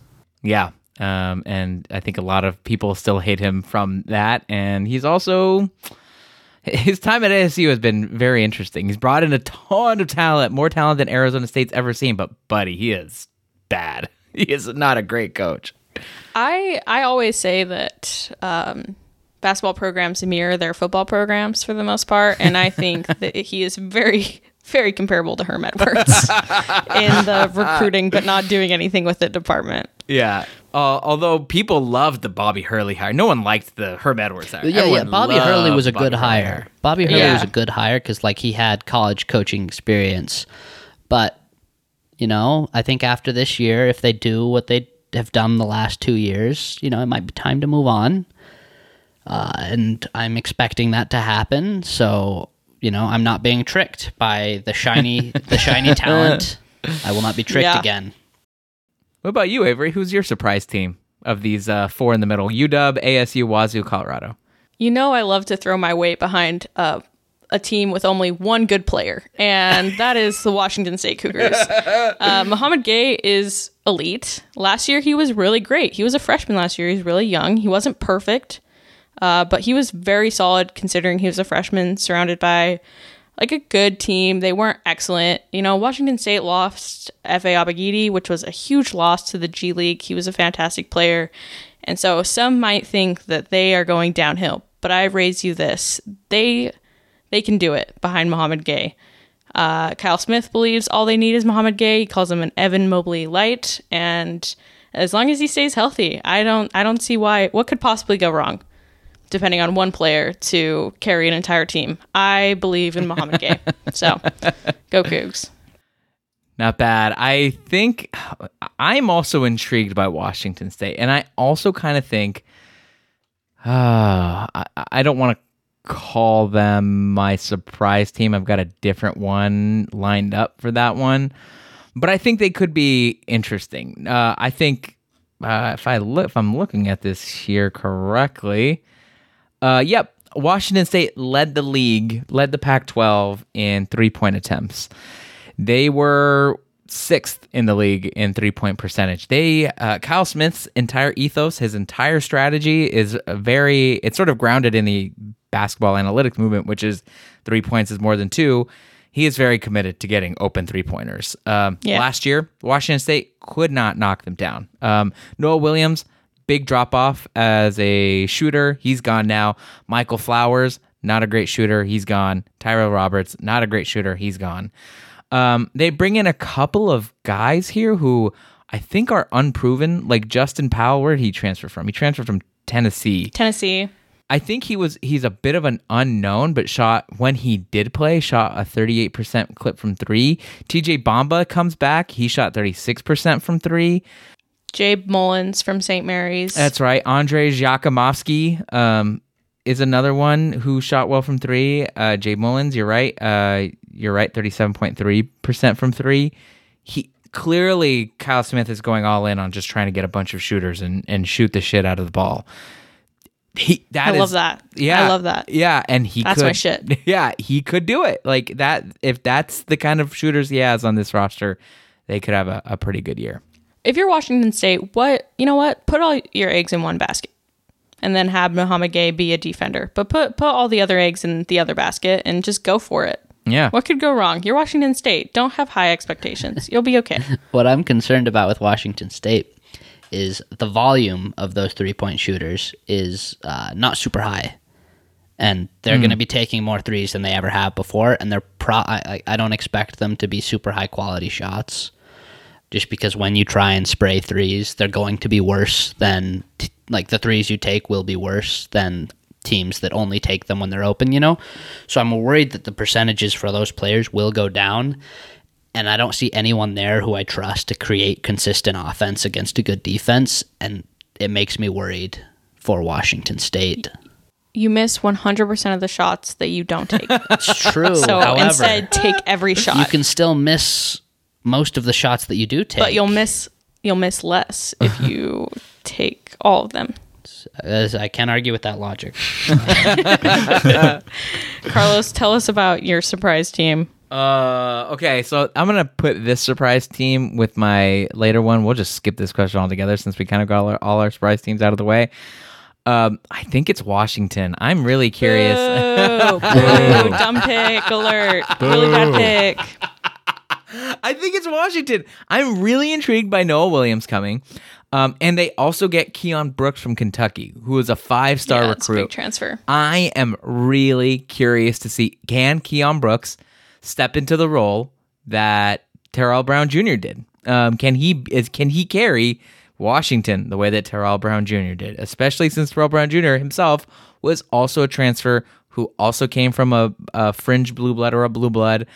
Yeah. Um, and I think a lot of people still hate him from that. And he's also his time at ASU has been very interesting. He's brought in a ton of talent, more talent than Arizona State's ever seen. But buddy, he is bad. He is not a great coach.
I I always say that um, basketball programs mirror their football programs for the most part, and I think that he is very very comparable to Herm Edwards in the recruiting, but not doing anything with the department.
Yeah. Uh, although people loved the Bobby Hurley hire, no one liked the Herm Edwards hire.
Yeah, yeah. Bobby Hurley was a
Bobby
good
Hurley
hire. Bobby Hurley
Yeah.
was a good hire because like he had college coaching experience. But you know, I think after this year, if they do what they have done the last two years, you know, it might be time to move on. Uh, and I'm expecting that to happen. So you know, I'm not being tricked by the shiny, the shiny talent. I will not be tricked
Yeah.
again.
What about you, Avery? Who's your surprise team of these uh, four in the middle? UW, ASU, Wazoo, Colorado.
You know, I love to throw my weight behind uh, a team with only one good player, and that is the Washington State Cougars. Uh, Mouhamed Gueye is elite. Last year, he was really great. He was a freshman last year. He's really young. He wasn't perfect, uh, but he was very solid considering he was a freshman surrounded by like a good team. They weren't excellent. You know, Washington State lost Efe Abogidi, which was a huge loss to the G League. He was a fantastic player. And so some might think that they are going downhill, but I raise you this. They they can do it behind Mouhamed Gueye. Uh, Kyle Smith believes all they need is Mouhamed Gueye. He calls him an Evan Mobley light, and as long as he stays healthy, I don't I don't see why what could possibly go wrong, depending on one player to carry an entire team. I believe in Mouhamed Gueye, so go Cougs.
Not bad. I think I'm also intrigued by Washington State, and I also kind of think, uh, I, I don't want to call them my surprise team. I've got a different one lined up for that one, but I think they could be interesting. Uh, I think uh, if I look, if I'm looking at this here correctly, uh, yep, Washington State led the league, led the Pac-12 in three-point attempts. They were sixth in the league in three point percentage. They uh, Kyle Smith's entire ethos, his entire strategy is a very. It's sort of grounded in the basketball analytics movement, which is three points is more than two. He is very committed to getting open three pointers. Um,
Yeah.
Last year, Washington State could not knock them down. Um, Noah Williams, big drop off as a shooter. He's gone now. Michael Flowers, not a great shooter. He's gone. Tyrell Roberts, not a great shooter. He's gone. Um, they bring in a couple of guys here who I think are unproven, like Justin Powell. Where did he transfer from? He transferred from Tennessee.
Tennessee.
I think he was he's a bit of an unknown, but shot when he did play, shot a 38% clip from three. TJ Bamba comes back, he shot 36% from three.
Jabe Mullins from St. Mary's.
That's right. Andrej Jakimovski um, is another one who shot well from three. Uh, Jay Mullins, you're right. Uh, you're right. Thirty-seven point three percent from three. He clearly Kyle Smith is going all in on just trying to get a bunch of shooters and, and shoot the shit out of the ball. He that
I love that.
Yeah,
I love that.
Yeah, and he
That's
could,
my shit.
Yeah, he could do it like that. If that's the kind of shooters he has on this roster, they could have a, a pretty good year.
If you're Washington State, what you know what? Put all your eggs in one basket. And then have Mouhamed Gueye be a defender. But put put all the other eggs in the other basket and just go for it.
Yeah.
What could go wrong? You're Washington State. Don't have high expectations. You'll be okay.
What I'm concerned about with Washington State is the volume of those three point shooters is uh, not super high, and they're going to be taking more threes than they ever have before. And they're pro. I, I I don't expect them to be super high quality shots, just because when you try and spray threes, they're going to be worse than t- like the threes you take will be worse than teams that only take them when they're open. You know, so I'm worried that the percentages for those players will go down and I don't see anyone there who I trust to create consistent offense against a good defense, and it makes me worried for Washington State.
You miss 100% of the shots that you don't take.
It's true.
So
However,
instead, take every shot.
you can still miss most of the shots that you do take.
but you'll miss you'll miss less if you take all of them.
As I can't argue with that logic.
Carlos, tell us about your surprise team.
Uh, okay, so I'm gonna put this surprise team with my later one. We'll just skip this question altogether since we kind of got all our, all our surprise teams out of the way. Um, I think it's Washington. I'm really curious.
Boo, boo, dumb pick alert. Really bad pick.
I think it's Washington. I'm really intrigued by Noah Williams coming. Um, and they also get Keion Brooks from Kentucky, who is a five star
Yeah, a big
recruit.
transfer.
I am really curious to see can Keion Brooks step into the role that Terrell Brown Jr. did. Um, can he is can he carry Washington the way that Terrell Brown Jr. did? Especially since Terrell Brown Jr. himself was also a transfer who also came from a, a fringe blue blood or a blue blood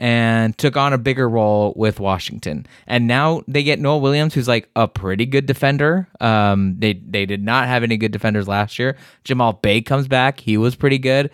and took on a bigger role with Washington. And now they get Noah Williams, who's like a pretty good defender. Um, they they did not have any good defenders last year. Jamal Bey comes back; he was pretty good.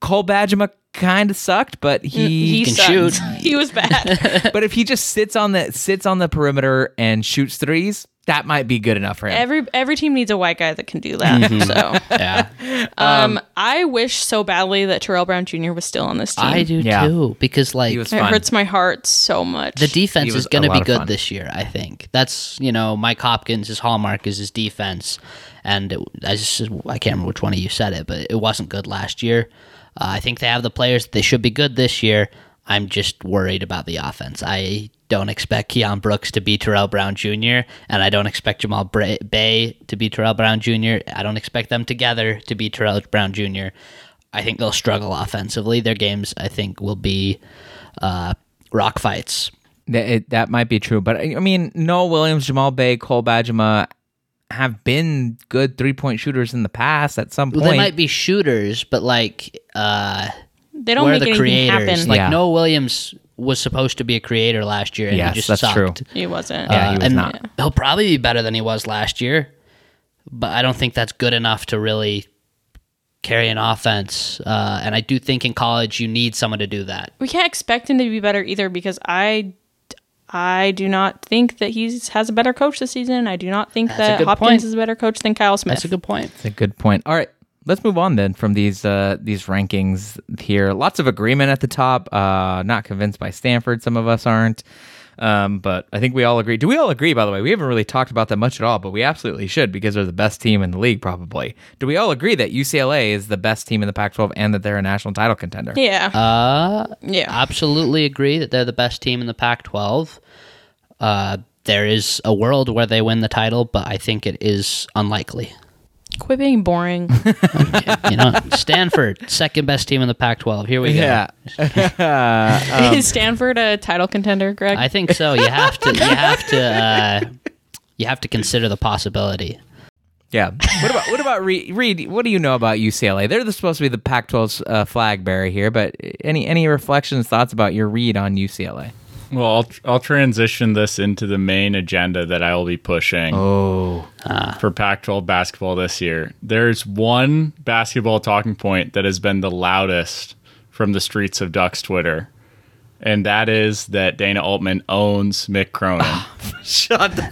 Cole Bajema kind of sucked, but he,
He
can
sucked.
shoot.
He was bad.
but if he just sits on the sits on the perimeter and shoots threes, that might be good enough for him.
every every team needs a white guy that can do that. So,
yeah,
um, I wish so badly that Terrell Brown Jr. was still on this team.
I do
Yeah.
too. Because like
It hurts my heart so much.
the defense is going to be good
fun.
this year. I think that's you know Mike Hopkins' his hallmark is his defense, and it, I just I can't remember which one of you said it, but it wasn't good last year. Uh, I think they have the players; they should be good this year. I'm just worried about the offense. I don't expect Keion Brooks to be Terrell Brown Jr., and I don't expect Jamal Bey to be Terrell Brown Jr. I don't expect them together to be Terrell Brown Jr. I think they'll struggle offensively. Their games, I think, will be uh, rock fights.
That it, that might be true, but I I mean, Noah Williams, Jamal Bey, Cole Bajema have been good three point shooters in the past. At some
Well,
point,
they might be shooters, but like, uh,
they don't
where are
make
the
anything
creators?
happen.
Like
Yeah.
Noah Williams was supposed to be a creator last year, and
Yes,
he just
that's
sucked.
true.
he wasn't.
Yeah, he was
and
not.
He'll probably be better than he was last year, but I don't think that's good enough to really carry an offense. Uh, and I do think in college you need someone to do that.
we can't expect him to be better either because I I do not think that he has a better coach this season. I do not think
That's
that Hopkins
point.
is a better coach than Kyle Smith.
That's a good point.
That's a good point. All right, let's move on then from these uh, these rankings here. Lots of agreement at the top. Uh, not convinced by Stanford. Some of us aren't. Um, but I think we all agree. Do we all agree, by the way? We haven't really talked about that much at all, but we absolutely should because they're the best team in the league, probably. Do we all agree that UCLA is the best team in the Pac 12 and that they're a national title contender?
Yeah.
Uh,
yeah.
absolutely agree that they're the best team in the Pac-12. Uh, there is a world where they win the title, but I think it is unlikely.
Quit being boring.
You know, Stanford, second best team in the Pac-12. Here we go.
Yeah.
Is Stanford a title contender, Greg?
I think so. You have to. You have to. Uh, you have to consider the possibility.
Yeah. What about what about Reed? Reed, what do you know about UCLA? They're the, supposed to be the Pac-12's uh, flag bearer here, but any any reflections, thoughts about your read on UCLA?
Well, I'll, I'll transition this into the main agenda that I will be pushing
Oh, ah.
for Pac 12 basketball this year. There's one basketball talking point that has been the loudest from the streets of Ducks Twitter, and that is that Dana Altman owns Mick Cronin.
shut the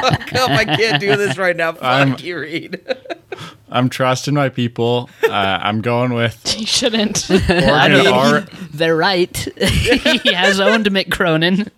fuck up! I can't do this right now. Fuck
I'm-
you, Reed.
I'm trusting my people. Uh, I'm going with
you shouldn't.
I mean,
ar-
they're right. he has owned Mick Cronin.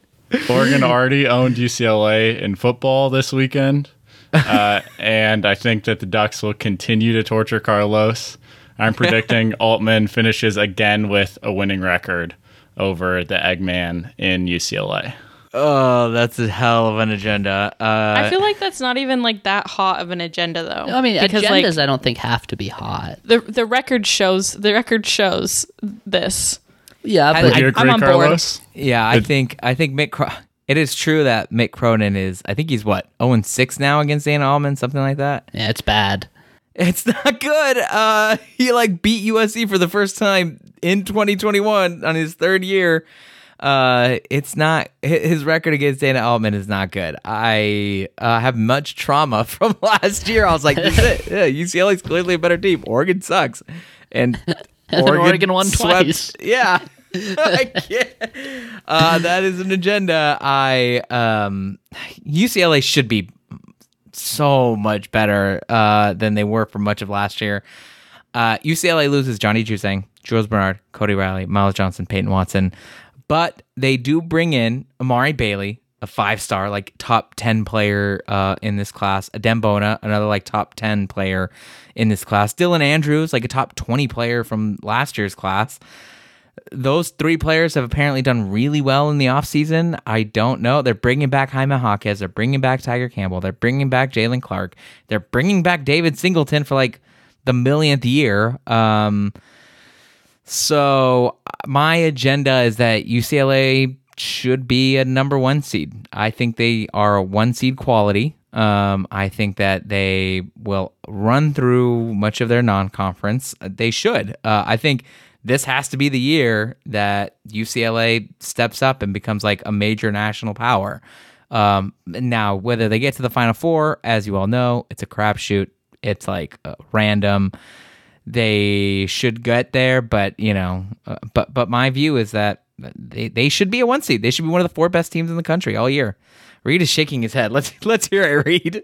Oregon already owned UCLA in football this weekend. Uh, and I think that the Ducks will continue to torture Carlos. I'm predicting Altman finishes again with a winning record over the Eggman in UCLA.
Oh, that's a hell of an agenda. Uh,
I feel like that's not even like that hot of an agenda, though.
I mean,
because
agendas
like
I don't think have to be hot.
the the record shows the record shows this.
Yeah,
I-
but
Do you
I-
agree,
I'm on board.
Carlos?
yeah, I think I think Mick. Cro- it is true that Mick Cronin is. I think he's what zero and six now against Dana Altman, something like that.
yeah, it's bad.
It's not good. Uh, he like beat USC for the first time in 2021 on his third year. Uh, it's not his record against Dana Altman is not good. I uh, have much trauma from last year. I was like, this is it. Yeah, UCLA's clearly a better team. Oregon sucks, and
then Oregon won twice.
Yeah. I can't. Uh, that is an agenda. I um, UCLA should be so much better uh, than they were for much of last year. Uh, UCLA loses Johnny Juzang, Jules Bernard, Cody Riley, Myles Johnson, Peyton Watson, but they do bring in Amari Bailey, a five-star, like top ten player uh, in this class. Adem Bona, another like top ten player in this class. Dylan Andrews, like a top twenty player from last year's class those three players have apparently done really well in the offseason. I don't know. They're bringing back Jaime Jaquez. They're bringing back Tiger Campbell. They're bringing back Jaylen Clark. They're bringing back David Singleton for like the millionth year. Um, so my agenda is that UCLA should be a number one seed. I think they are a one seed quality. Um, I think that they will run through much of their non conference. They should. Uh, I think this has to be the year that UCLA steps up and becomes like a major national power. Um, now, whether they get to the Final Four, as you all know, it's a crapshoot. It's like uh, random. They should get there, but you know, uh, but but my view is that they, they should be a one seed. They should be one of the four best teams in the country all year. Reed is shaking his head. Let's let's hear it, Reed.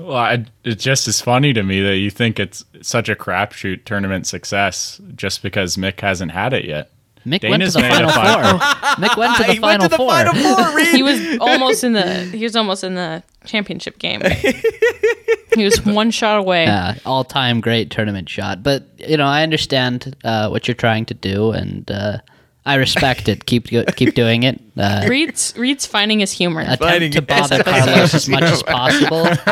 Well, I, it's just as funny to me that you think it's such a crapshoot tournament success just because Mick hasn't had it yet.
Mick
Dana's
went to the final four. Mick went to the
He
final
went to the
four.
Final Four. Reed.
He was almost in the he was almost in the championship game. he was one shot away.
Yeah, all-time great tournament shot. But you know, I understand uh, what you're trying to do, and uh, I respect it. Keep keep doing it. Uh,
Reed's Reed's finding his humor.
Finding
to bother Carlos as much as possible.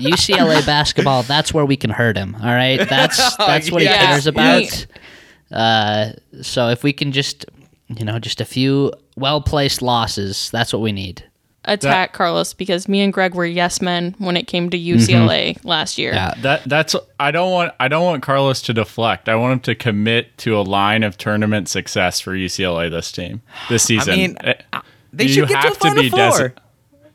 UCLA basketball, that's where we can hurt him. All right, that's that's what
Yeah.
he cares about. Uh, so if we can just, you know, just a few well placed losses, that's what we need.
Attack Carlos because me and Greg were yes men when it came to UCLA last year.
Yeah,
That that's I don't want I don't want Carlos to deflect. I want him to commit to a line of tournament success for UCLA this team this season.
I mean,
Eh,
They
you
should get to
have
the Final
be
Four.
desi-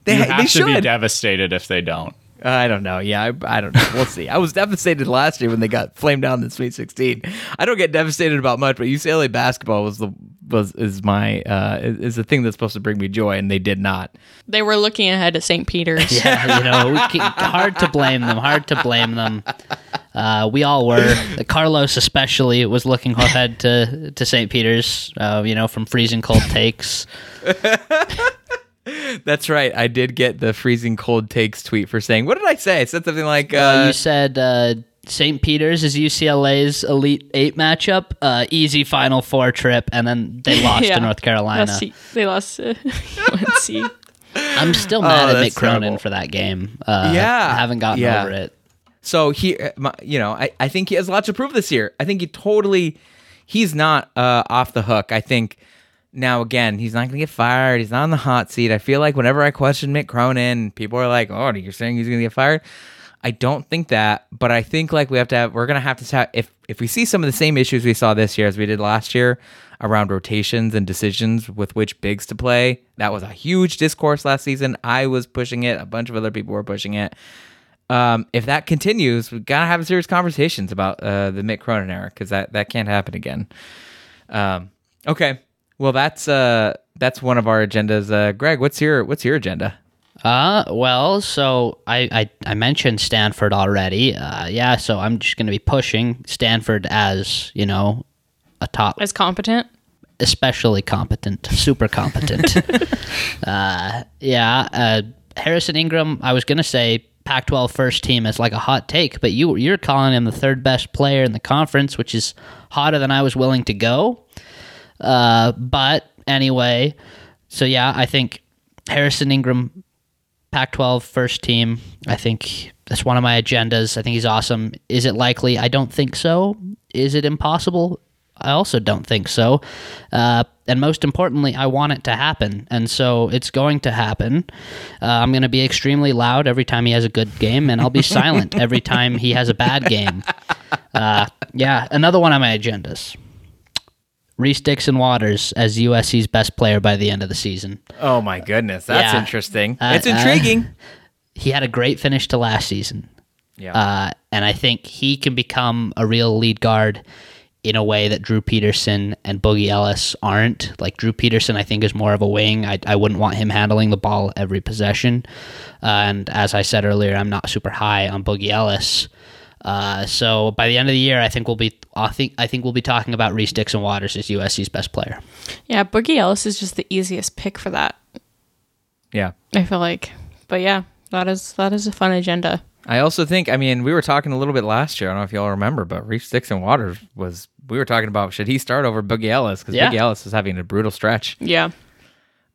they
you
they
have to be devastated if they don't.
I don't know. Yeah, I, I don't know. We'll see. I was devastated last year when they got flamed down in the Sweet 16. I don't get devastated about much, but UCLA basketball was the was is my uh is, is the thing that's supposed to bring me joy, and they did not.
They were looking ahead to St. Peter's.
yeah, you know, we can, hard to blame them. Hard to blame them. Uh, we all were. Carlos, especially, was looking ahead to to St. Peter's. Uh, you know, from freezing cold takes.
That's right. I did get the freezing cold takes tweet for saying, what did I say? I said something like,
Uh,
uh,
you said uh, St. Peter's is UCLA's Elite Eight matchup, uh, easy Final Four trip, and then they lost
Yeah.
to North Carolina.
Lost they lost uh, UNC.
I'm still mad
Oh,
at Mick Cronin
terrible.
for that game. Uh,
Yeah.
I haven't gotten
Yeah.
over it.
So he, uh, you know, I, I think he has a lot to prove this year. I think he totally, he's not uh, off the hook. I think now again, he's not going to get fired. He's not on the hot seat. I feel like whenever I question Mick Cronin, people are like, "Oh, you're saying he's going to get fired?" I don't think that, but I think like we have to have, we're going to have to have if if we see some of the same issues we saw this year as we did last year around rotations and decisions with which bigs to play. That was a huge discourse last season. I was pushing it. A bunch of other people were pushing it um, if that continues, we gotta have serious conversations about uh, the Mick Cronin era because that that can't happen again. Um, okay, well that's uh, that's one of our agendas. Uh, Greg, what's your what's your agenda?
Uh, well, so I, I, I mentioned Stanford already. Uh, yeah, so I'm just going to be pushing Stanford as, you know, a top,
As competent.
especially competent, super competent. uh, yeah, uh, Harrison Ingram, I was going to say Pac 12 first team as like a hot take, but you, you're calling him the third best player in the conference, which is hotter than I was willing to go. Uh, but anyway, so yeah, I think Harrison Ingram, Pac 12 first team, I think that's one of my agendas. I think he's awesome. Is it likely? I don't think so. Is it impossible? I also don't think so. Uh, and most importantly, I want it to happen. And so it's going to happen. Uh, I'm going to be extremely loud every time he has a good game, and I'll be silent every time he has a bad game. Uh, yeah, another one on my agendas. Reese Dixon Waters as USC's best player by the end of the season.
Oh my goodness, that's
Yeah.
interesting.
Uh,
it's intriguing.
He had a great finish to last season.
yeah,
Uh, and I think he can become a real lead guard in a way that Drew Peterson and Boogie Ellis aren't. Like Drew Peterson, I think is more of a wing. I, I wouldn't want him handling the ball every possession. Uh, and as I said earlier, I'm not super high on Boogie Ellis. Uh, so by the end of the year, I think we'll be. I think I think we'll be talking about Reese Dixon Waters as USC's best player.
Yeah, Boogie Ellis is just the easiest pick for that.
yeah.
I feel like. But yeah, that is that is a fun agenda.
I also think, I mean, we were talking a little bit last year. I don't know if y'all remember, but Reese Dixon Waters was. We were talking about should he start over Boogie Ellis because
Yeah.
Boogie Ellis is having a brutal stretch.
Yeah.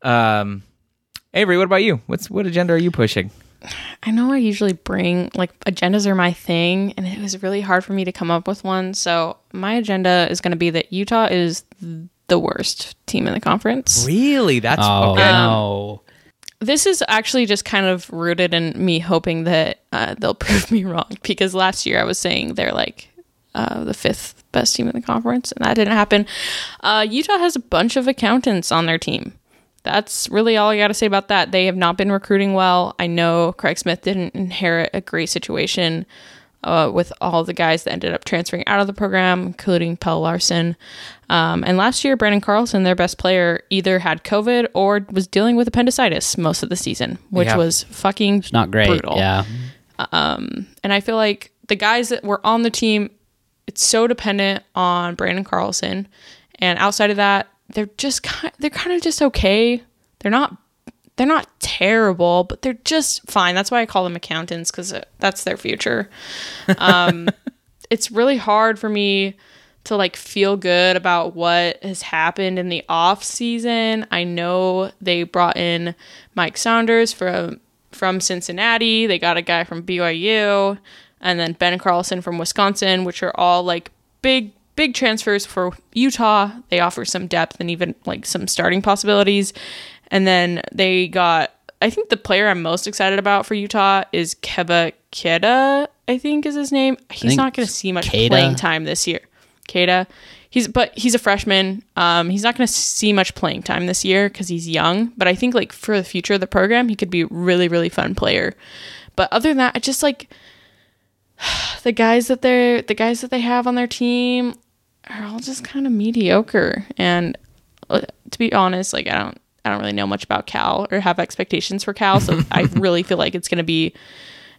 Um, Avery, what about you? What's what agenda are you pushing?
I know I usually bring like agendas are my thing, and it was really hard for me to come up with one. So my agenda is going to be that Utah is the worst team in the conference.
Really? That's
Oh
okay.
no!
This is actually just kind of rooted in me hoping that uh, they'll prove me wrong because last year I was saying they're like uh, the fifth best team in the conference, and that didn't happen. Uh, Utah has a bunch of accountants on their team. That's really all I got to say about that. They have not been recruiting well. I know Craig Smith didn't inherit a great situation uh, with all the guys that ended up transferring out of the program, including Pelle Larsson. Um, and last year, Branden Carlson, their best player, either had COVID or was dealing with appendicitis most of the season, which
Yeah.
was fucking
It's not great.
brutal.
Yeah.
And I feel like the guys that were on the team, it's so dependent on Branden Carlson, and outside of that, they're just kind, they're kind of just okay. They're not they're not terrible, but they're just fine. That's why I call them accountants because that's their future. Um, it's really hard for me to like feel good about what has happened in the off season. I know they brought in Mike Saunders from from Cincinnati. They got a guy from BYU and then Ben Carlson from Wisconsin, which are all like big big transfers for Utah. They offer some depth and even like some starting possibilities. And then they got I think the player I'm most excited about for Utah is Keba Keita, I think is his name. He's not going to see much
Keita.
playing time this year. Keita. He's but he's a freshman. Um, he's not going to see much playing time this year because he's young. But I think like for the future of the program, he could be a really really fun player. But other than that, I just like the guys that they're the guys that they have on their team are all just kind of mediocre. And uh, to be honest, like I don't I don't really know much about Cal or have expectations for Cal, so I really feel like it's going to be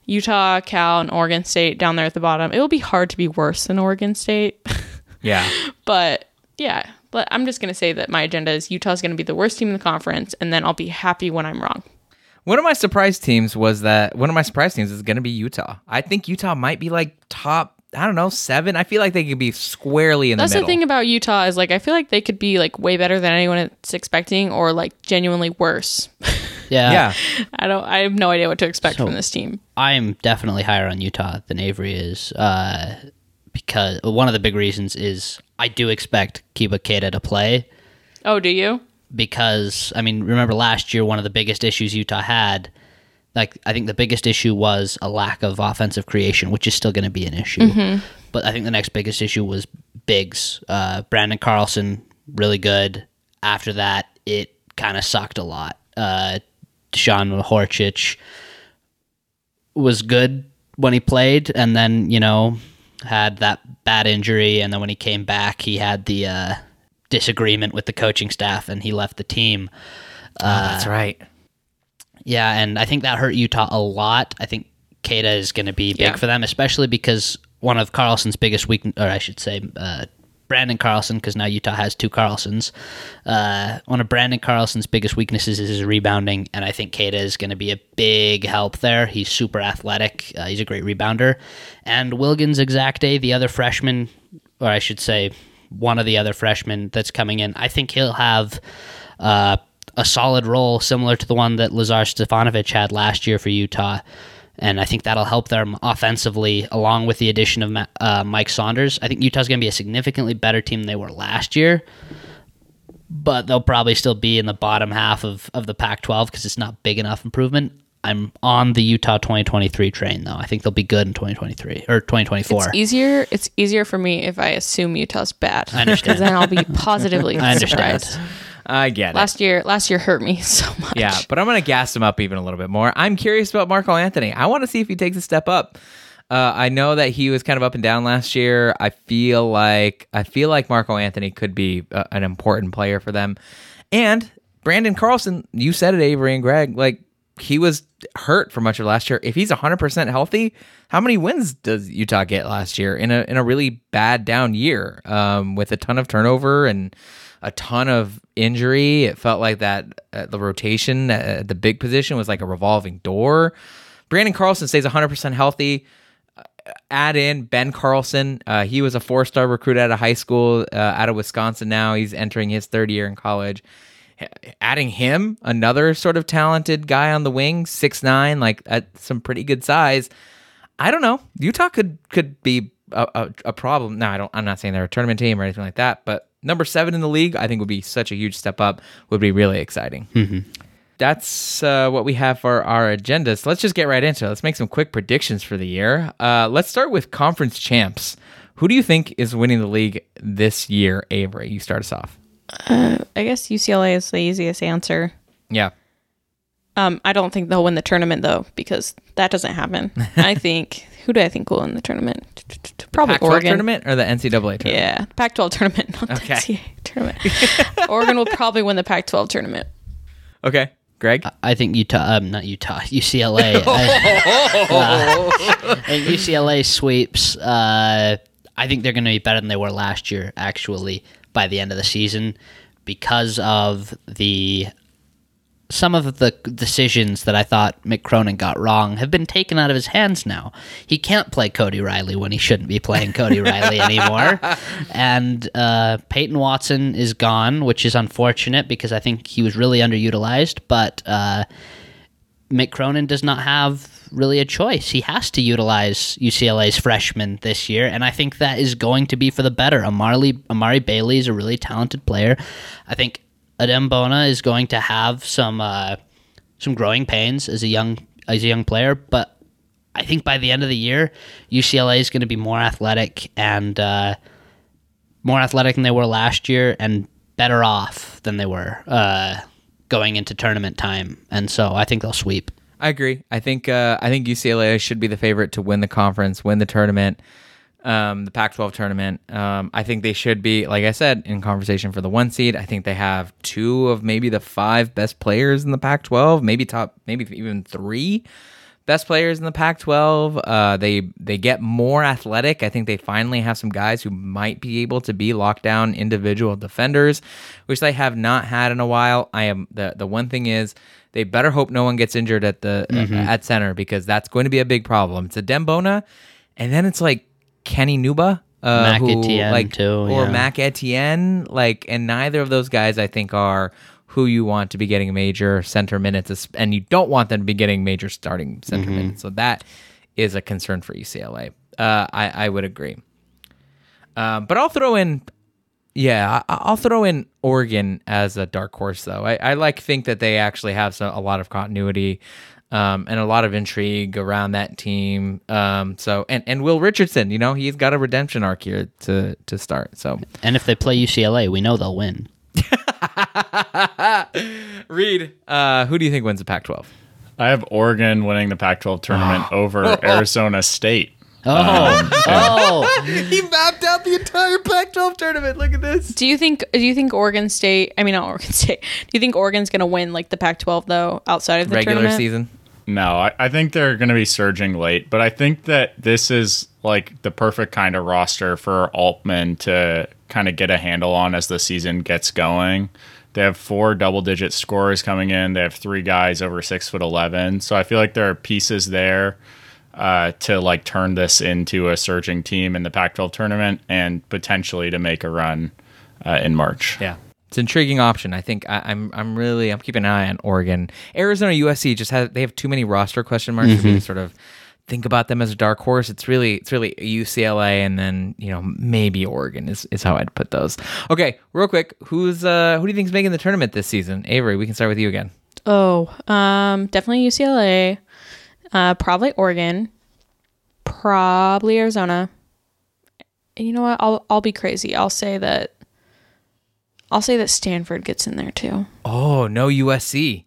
Utah, Cal, and Oregon State down there at the bottom. It will be hard to be worse than Oregon State,
Yeah.
but yeah, But I'm just going to say that my agenda is Utah's going to be the worst team in the conference, and then I'll be happy when I'm wrong.
One of my surprise teams was that one of my surprise teams is going to be Utah. I think Utah might be like top. I don't know seven. I feel like they could be squarely in
That's
the middle.
That's the thing about Utah is like I feel like they could be like way better than anyone is expecting, or like genuinely worse.
Yeah.
yeah,
I don't. I have no idea what to expect
So-
from this team.
I'm definitely higher on Utah than Avery is, uh, because one of the big reasons is I do expect Keba Keita to play
Oh, do you?
because I mean, remember last year one of the biggest issues Utah had, like I think the biggest issue was a lack of offensive creation, which is still going to be an issue. But I think the next biggest issue was bigs. Uh, Branden Carlson really good. After that, it kind of sucked a lot. Uh, Dusan Mahorcic was good when he played, and then you know had that bad injury, and then when he came back, he had the uh, disagreement with the coaching staff, and he left the team.
that's right.
Yeah, and I think that hurt Utah a lot. I think Keita is going to be big
Yeah.
for them, especially because one of Carlson's biggest weak, or I should say, uh, Branden Carlson, because now Utah has two Carlsons. Uh, one of Branden Carlson's biggest weaknesses is his rebounding, and I think Keita is going to be a big help there. He's super athletic. Uh, he's a great rebounder, and Wilguens Exacte, the other freshman, or I should say, one of the other freshmen that's coming in. I think he'll have. A solid role similar to the one that Lazar Stefanovic had last year for Utah. And I think that'll help them offensively, along with the addition of Ma- uh, Mike Saunders. I think Utah's going to be a significantly better team than they were last year, but they'll probably still be in the bottom half of, of the Pac 12 because it's not big enough improvement. I'm on the Utah 2023 train, though. I think they'll be good in 2023 or 2024.
It's easier. It's easier for me if I assume Utah's bad.
I understand.
Because then I'll be positively
I understand.
surprised.
I get it.
Last year, last year hurt me so much.
Yeah, but I'm going to gas him up even a little bit more. I'm curious about Marco Anthony. I want to see if he takes a step up. Uh, I know that he was kind of up and down last year. I feel like I feel like Marco Anthony could be uh, an important player for them. And Branden Carlson, you said it, Avery and Greg, like he was hurt for much of last year. If he's 100% healthy, how many wins does Utah get last year in a in a really bad down year um, with a ton of turnover and a ton of injury? It felt like that uh, the rotation at the big position was like a revolving door. Branden Carlson stays 100% healthy add in Ben Carlson. Uh, he was a four star recruit out of high school, uh, out of Wisconsin now. He's entering his third year in college. Adding him, another sort of talented guy on the wing, six nine, like at some pretty good size. I don't know. Utah could could be a, a, a problem. No, I don't. I'm not saying they're a tournament team or anything like that. But number seven in the league, I think would be such a huge step up. Would be really exciting that's uh, what we have for our agenda. So let's just get right into it. Let's make some quick predictions for the year. Uh, let's start with conference champs. Who do you think is winning the league this year? Avery, you start us off.
I guess UCLA is the easiest answer.
Yeah.
Um, I don't think they'll win the tournament though, because that doesn't happen. I think who do I think will win the tournament? Probably
Pac-12
Oregon.
tournament or the NCAA tournament?
Yeah, Pac-12 tournament, not
Okay.
the NCAA tournament. Oregon will probably win the Pac-12 tournament.
Okay. Greg?
I think Utah, um, not Utah, UCLA. I, uh, I think UCLA sweeps. Uh, I think they're going to be better than they were last year, actually, by the end of the season, because of the some of the decisions that I thought Mick Cronin got wrong have been taken out of his hands now. He can't play Cody Riley when he shouldn't be playing Cody Riley anymore. And uh, Peyton Watson is gone, which is unfortunate because I think he was really underutilized. But uh, Mick Cronin does not have really a choice. He has to utilize UCLA's freshmen this year, and I think that is going to be for the better. Amari, Amari Bailey is a really talented player. I think Adem Bona is going to have some uh, some growing pains as a young as a young player, but I think by the end of the year, UCLA is going to be more athletic and uh, more athletic than they were last year, and better off than they were uh, going into tournament time. And so I think they'll sweep.
I agree. I think uh, I think UCLA should be the favorite to win the conference, win the tournament, um, the Pac-12 tournament. Um, I think they should be, like I said, in conversation for the one seed. I think they have two of maybe the five best players in the Pac-12, maybe top, maybe even three best players in the Pac-12. Uh, they they get more athletic. I think they finally have some guys who might be able to be lockdown individual defenders, which they have not had in a while. I am the the one thing is they better hope no one gets injured at the uh, at center because that's going to be a big problem. It's Adem Bona, and then it's like Kenny Nwuba. Uh,
Mac
who,
Etienne,
like,
too,
or
yeah.
Mac Etienne, like, and neither of those guys I think are who you want to be getting major center minutes, and you don't want them to be getting major starting center
Mm-hmm.
minutes. So that is a concern for UCLA. Uh, I I would agree. Um, but I'll throw in, yeah, I, I'll throw in Oregon as a dark horse though. I, I like think that they actually have some, a lot of continuity. Um, and a lot of intrigue around that team. Um, so and, and Will Richardson, you know, he's got a redemption arc here to to start. So
And if they play UCLA, we know they'll win.
Reed, uh, who do you think wins the Pac-12?
I have Oregon winning the Pac-12 tournament over Arizona State.
Oh, oh, oh.
he mapped out the entire Pac-12 tournament. Look at this.
Do you think? Do you think Oregon State? I mean, not Oregon State. Do you think Oregon's going to win like the Pac-12 though, outside of the
Regular
tournament?
season.
No, I, I think they're going to be surging late, but I think that this is like the perfect kind of roster for Altman to kind of get a handle on as the season gets going. They have four double digit scorers coming in. They have three guys over six foot 11. So I feel like there are pieces there uh, to like turn this into a surging team in the Pac 12 tournament and potentially to make a run uh, in March.
Yeah. It's an intriguing option. I think I, I'm I'm really I'm keeping an eye on Oregon. Arizona USC just has they have too many roster question marks for me to sort of think about them as a dark horse. It's really it's really UCLA and then, you know, maybe Oregon is, is how I'd put those. Okay, real quick, who's uh who do you think's making the tournament this season? Avery, we can start with you again.
Oh, um, definitely UCLA. Uh, probably Oregon. Probably Arizona. And you know what? I'll I'll be crazy. I'll say that. I'll say that Stanford gets in there too.
Oh, no USC.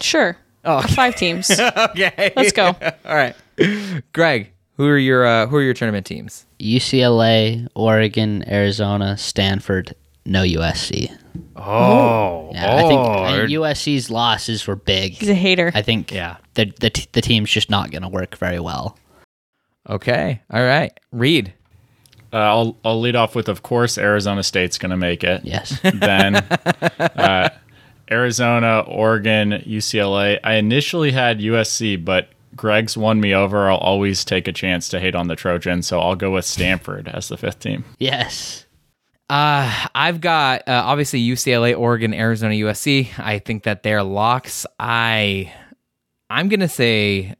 Sure.
Oh,
Five teams.
okay.
Let's go.
All right. Greg, who are your uh, who are your tournament teams?
UCLA, Oregon, Arizona, Stanford, no USC.
Oh.
Yeah, I think, I think USC's losses were big.
He's a hater.
I think
Yeah.
The the, t- the team's just not going to work very well.
Okay. All right. Reed.
Uh, I'll, I'll lead off with, of course, Arizona State's going to make it.
Yes.
then uh, Arizona, Oregon, UCLA. I initially had USC, but Greg's won me over. I'll always take a chance to hate on the Trojans, so I'll go with Stanford as the fifth team.
yes.
Uh, I've got uh, obviously UCLA, Oregon, Arizona, USC. I think that they're locks. I, I'm gonna say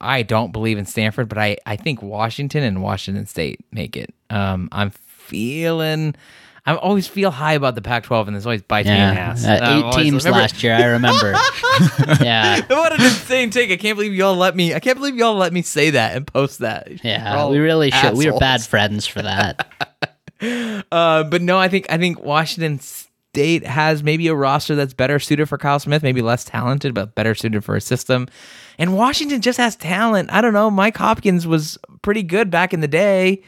I don't believe in Stanford, but I, I think Washington and Washington State make it. Um, I'm feeling. I always feel high about the Pac-12, and this always bites me in the ass.
Uh, eight teams
remember-
last year, I remember. yeah.
What an insane take! I can't believe y'all let me. I can't believe y'all let me say that and post that.
Yeah, we really should. We were
assholes.
bad friends for that.
Uh, but no, I think I think Washington State has maybe a roster that's better suited for Kyle Smith, maybe less talented, but better suited for a system. And Washington just has talent. I don't know. Mike Hopkins was pretty good back in the day.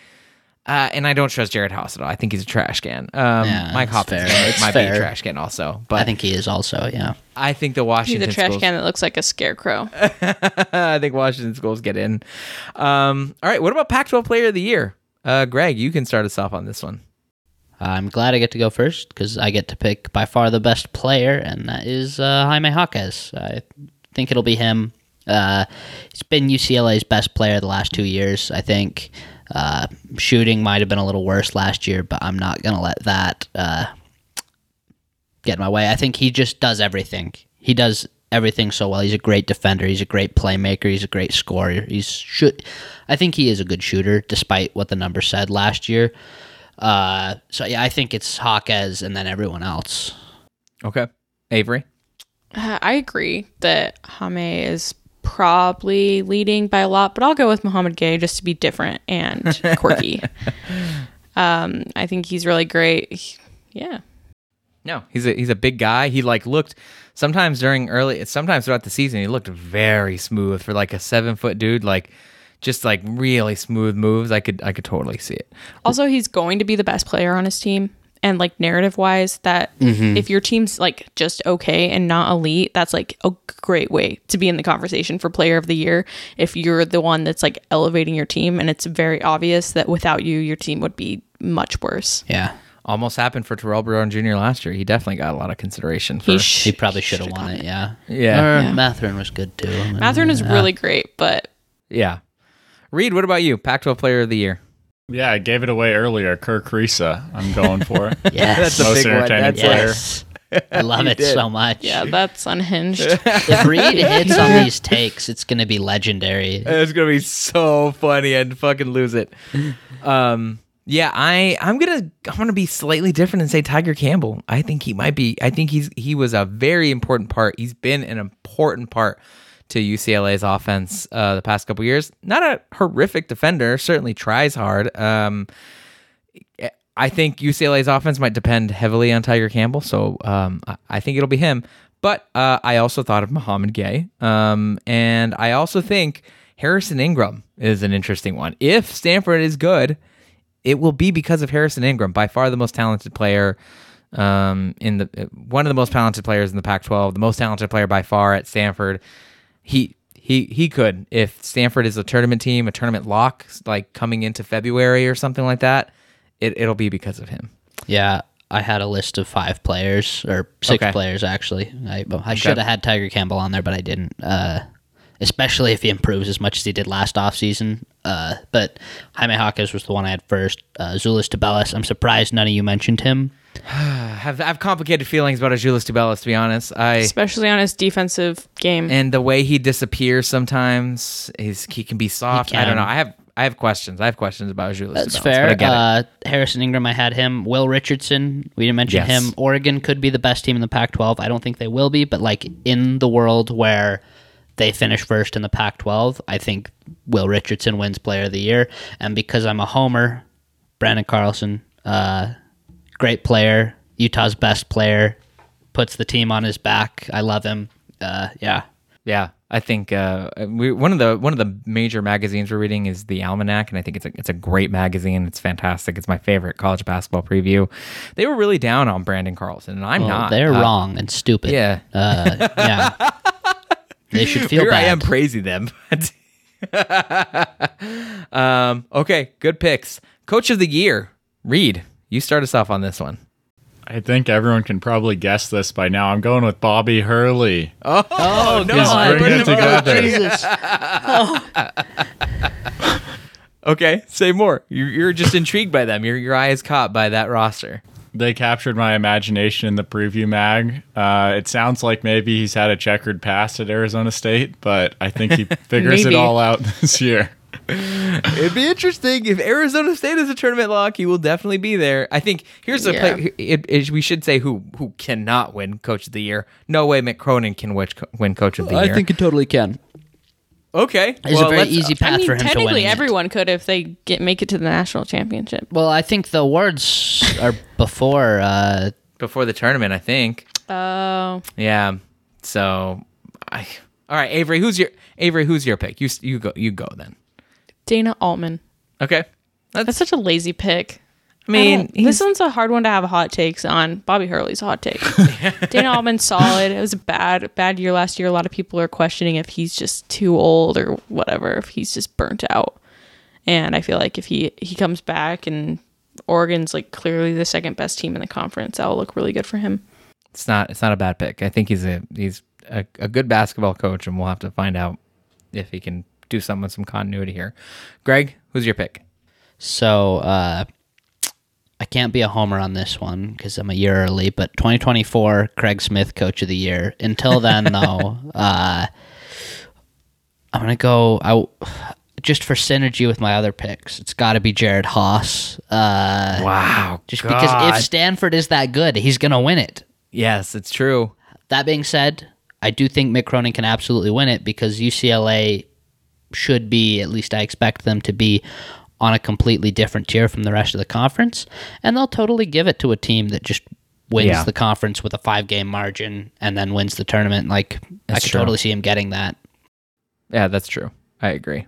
Uh, and I don't trust Jerod Haase at all. I think he's a trash can. Um,
Yeah,
Mike Hopkins
fair.
might,
It's
might be a trash can also. But
I think he is also. Yeah.
I think the Washington
He's
Washington
a trash
schools,
can that looks like a scarecrow.
I think Washington schools get in. Um, all right. What about Pac-12 Player of the Year? Uh, Greg, you can start us off on this one.
I'm glad I get to go first because I get to pick by far the best player, and that is uh, Jaime Jaquez. I think it'll be him. Uh, he's been UCLA's best player the last two years. I think uh, shooting might have been a little worse last year, but I'm not gonna let that uh, get in my way. I think he just does everything. He does everything so well. He's a great defender. He's a great playmaker. He's a great scorer. He's shoot. I think he is a good shooter, despite what the numbers said last year. Uh, so yeah, I think it's Jaquez and then everyone else.
Okay. Avery.
Uh, I agree that Jaime is probably leading by a lot, but I'll go with Mouhamed Gueye just to be different and quirky. um, I think he's really great. He- yeah.
No, he's a he's a big guy. He like looked sometimes during early sometimes throughout the season he looked very smooth for like a seven foot dude. Like just like really smooth moves. I could I could totally see it.
Also, he's going to be the best player on his team. and like narrative wise that mm-hmm. if your team's like just okay and not elite, that's like a great way to be in the conversation for player of the year. If you're the one that's like elevating your team and it's very obvious that without you, your team would be much worse.
Yeah.
Almost happened for Terrell Brown Jr. last year. He definitely got a lot of consideration for.
He, sh-
He probably should have won it, yeah.
Yeah.
Or
Yeah.
Mathurin was good too. I mean,
Mathurin is
yeah.
really great, but
yeah. Reed, what about you? Pac-12 Player of the Year.
Yeah, I gave it away earlier. Kerr Kriisa, I'm going for. it.
Yes.
That's a
Most
big one.
entertaining
That's
player.
yes. I love it
did.
so much.
yeah, that's unhinged.
If Reed hits on these takes, it's going to be legendary.
It's gonna be so funny and fucking lose it. Um, yeah, I I'm gonna I'm gonna be slightly different and say Tiger Campbell. I think he might be. I think he's he was a very important part. He's been an important part to UCLA's offense uh, the past couple years. Not a horrific defender. Certainly tries hard. Um, I think UCLA's offense might depend heavily on Tiger Campbell, so um, I- think it'll be him. But uh, I also thought of Mouhamed Gueye, um, and I also think Harrison Ingram is an interesting one. If Stanford is good, it will be because of Harrison Ingram, by far the most talented player um, in the one of the most talented players in the Pac-12, the most talented player by far at Stanford. He he he could if Stanford is a tournament team, a tournament lock, like coming into February or something like that. It it'll be because of him.
Yeah, I had a list of five players or six
Okay.
players actually. I I should have had Tiger Campbell on there, but I didn't. Uh, especially if he improves as much as he did last offseason. Uh, but Jaime Jaquez was the one I had first. Uh, Azuolas Tubelis. I'm surprised none of you mentioned him.
I have I have complicated feelings about Azuolas Tubelis, to be honest. I
Especially on his defensive game.
and the way he disappears sometimes, he's he can be soft. I don't know. I have I have questions. I have questions about Azuolas.
That's
Tubelis, but I
fair.
get it.
Uh, Harrison Ingram, I had him. Will Richardson, we didn't mention
Yes.
him. Oregon could be the best team in the Pac 12. I don't think they will be, but like in the world where they finish first in the Pac 12, I think Will Richardson wins player of the year. And because I'm a homer, Branden Carlson, uh, great player, Utah's best player, puts the team on his back. I love him. Uh, yeah.
Yeah, I think uh, we, one of the one of the major magazines we're reading is the Almanac, and I think it's a it's a great magazine. It's fantastic. It's my favorite college basketball preview. They were really down on Branden Carlson, and I'm
Well,
not.
they're
Uh,
wrong and stupid.
Yeah,
Uh, yeah. They should feel
here
bad.
I am praising them. um, okay, good picks. Coach of the year, Reed. You start us off on this one.
I think everyone can probably guess this by now. I'm going with Bobby Hurley.
Oh, no!
He's bringing it together.
Jesus.
Okay, say more. You're, you're just intrigued by them. Your your eye is caught by that roster.
They captured my imagination in the preview mag. Uh, it sounds like maybe he's had a checkered past at Arizona State, but I think he figures it all out this year.
It'd be interesting if Arizona State is a tournament lock. He will definitely be there. I think here's the
Yeah.
play. It, it- we should say who who cannot win Coach of the Year. No way Mick Cronin can win, win Coach of the Year.
I think he totally can.
okay.
It's
well,
a very easy path
I mean,
for him to win.
technically,
win.
everyone could if they get make it to the national championship.
Well, I think the awards are before. Uh,
before the tournament. I think.
Oh,
Yeah. So, I. All right, Avery. Who's your Avery? Who's your pick? You you go. You go then.
Dana Altman.
Okay.
That's
That's.
such a lazy pick.
I mean,
don't- this one's a hard one to have hot takes on. Bobby Hurley's a hot take. Dana Altman's solid. It was a bad, bad year last year. A lot of people are questioning if he's just too old or whatever, if he's just burnt out. And I feel like if he he comes back and Oregon's like clearly the second best team in the conference, that'll look really good for him.
it's not. It's not a bad pick. I think he's a he's a, a good basketball coach, and we'll have to find out if he can do something with some continuity here. Greg, who's your pick?
so uh, I can't be a homer on this one because I'm a year early. But 2024, Craig Smith, Coach of the Year. Until then, though, uh, I'm gonna go. I just for synergy with my other picks. It's got to be Jerod Haase. Uh,
Wow.
just because if Stanford is that good, he's gonna win it.
yes, it's true.
That being said, I do think Mick Cronin can absolutely win it because UCLA should be, at least I expect them to be, on a completely different tier from the rest of the conference. And they'll totally give it to a team that just wins
Yeah.
the conference with a five game margin and then wins the tournament. Like, I could
true.
totally see him getting that.
Yeah, that's true. I agree.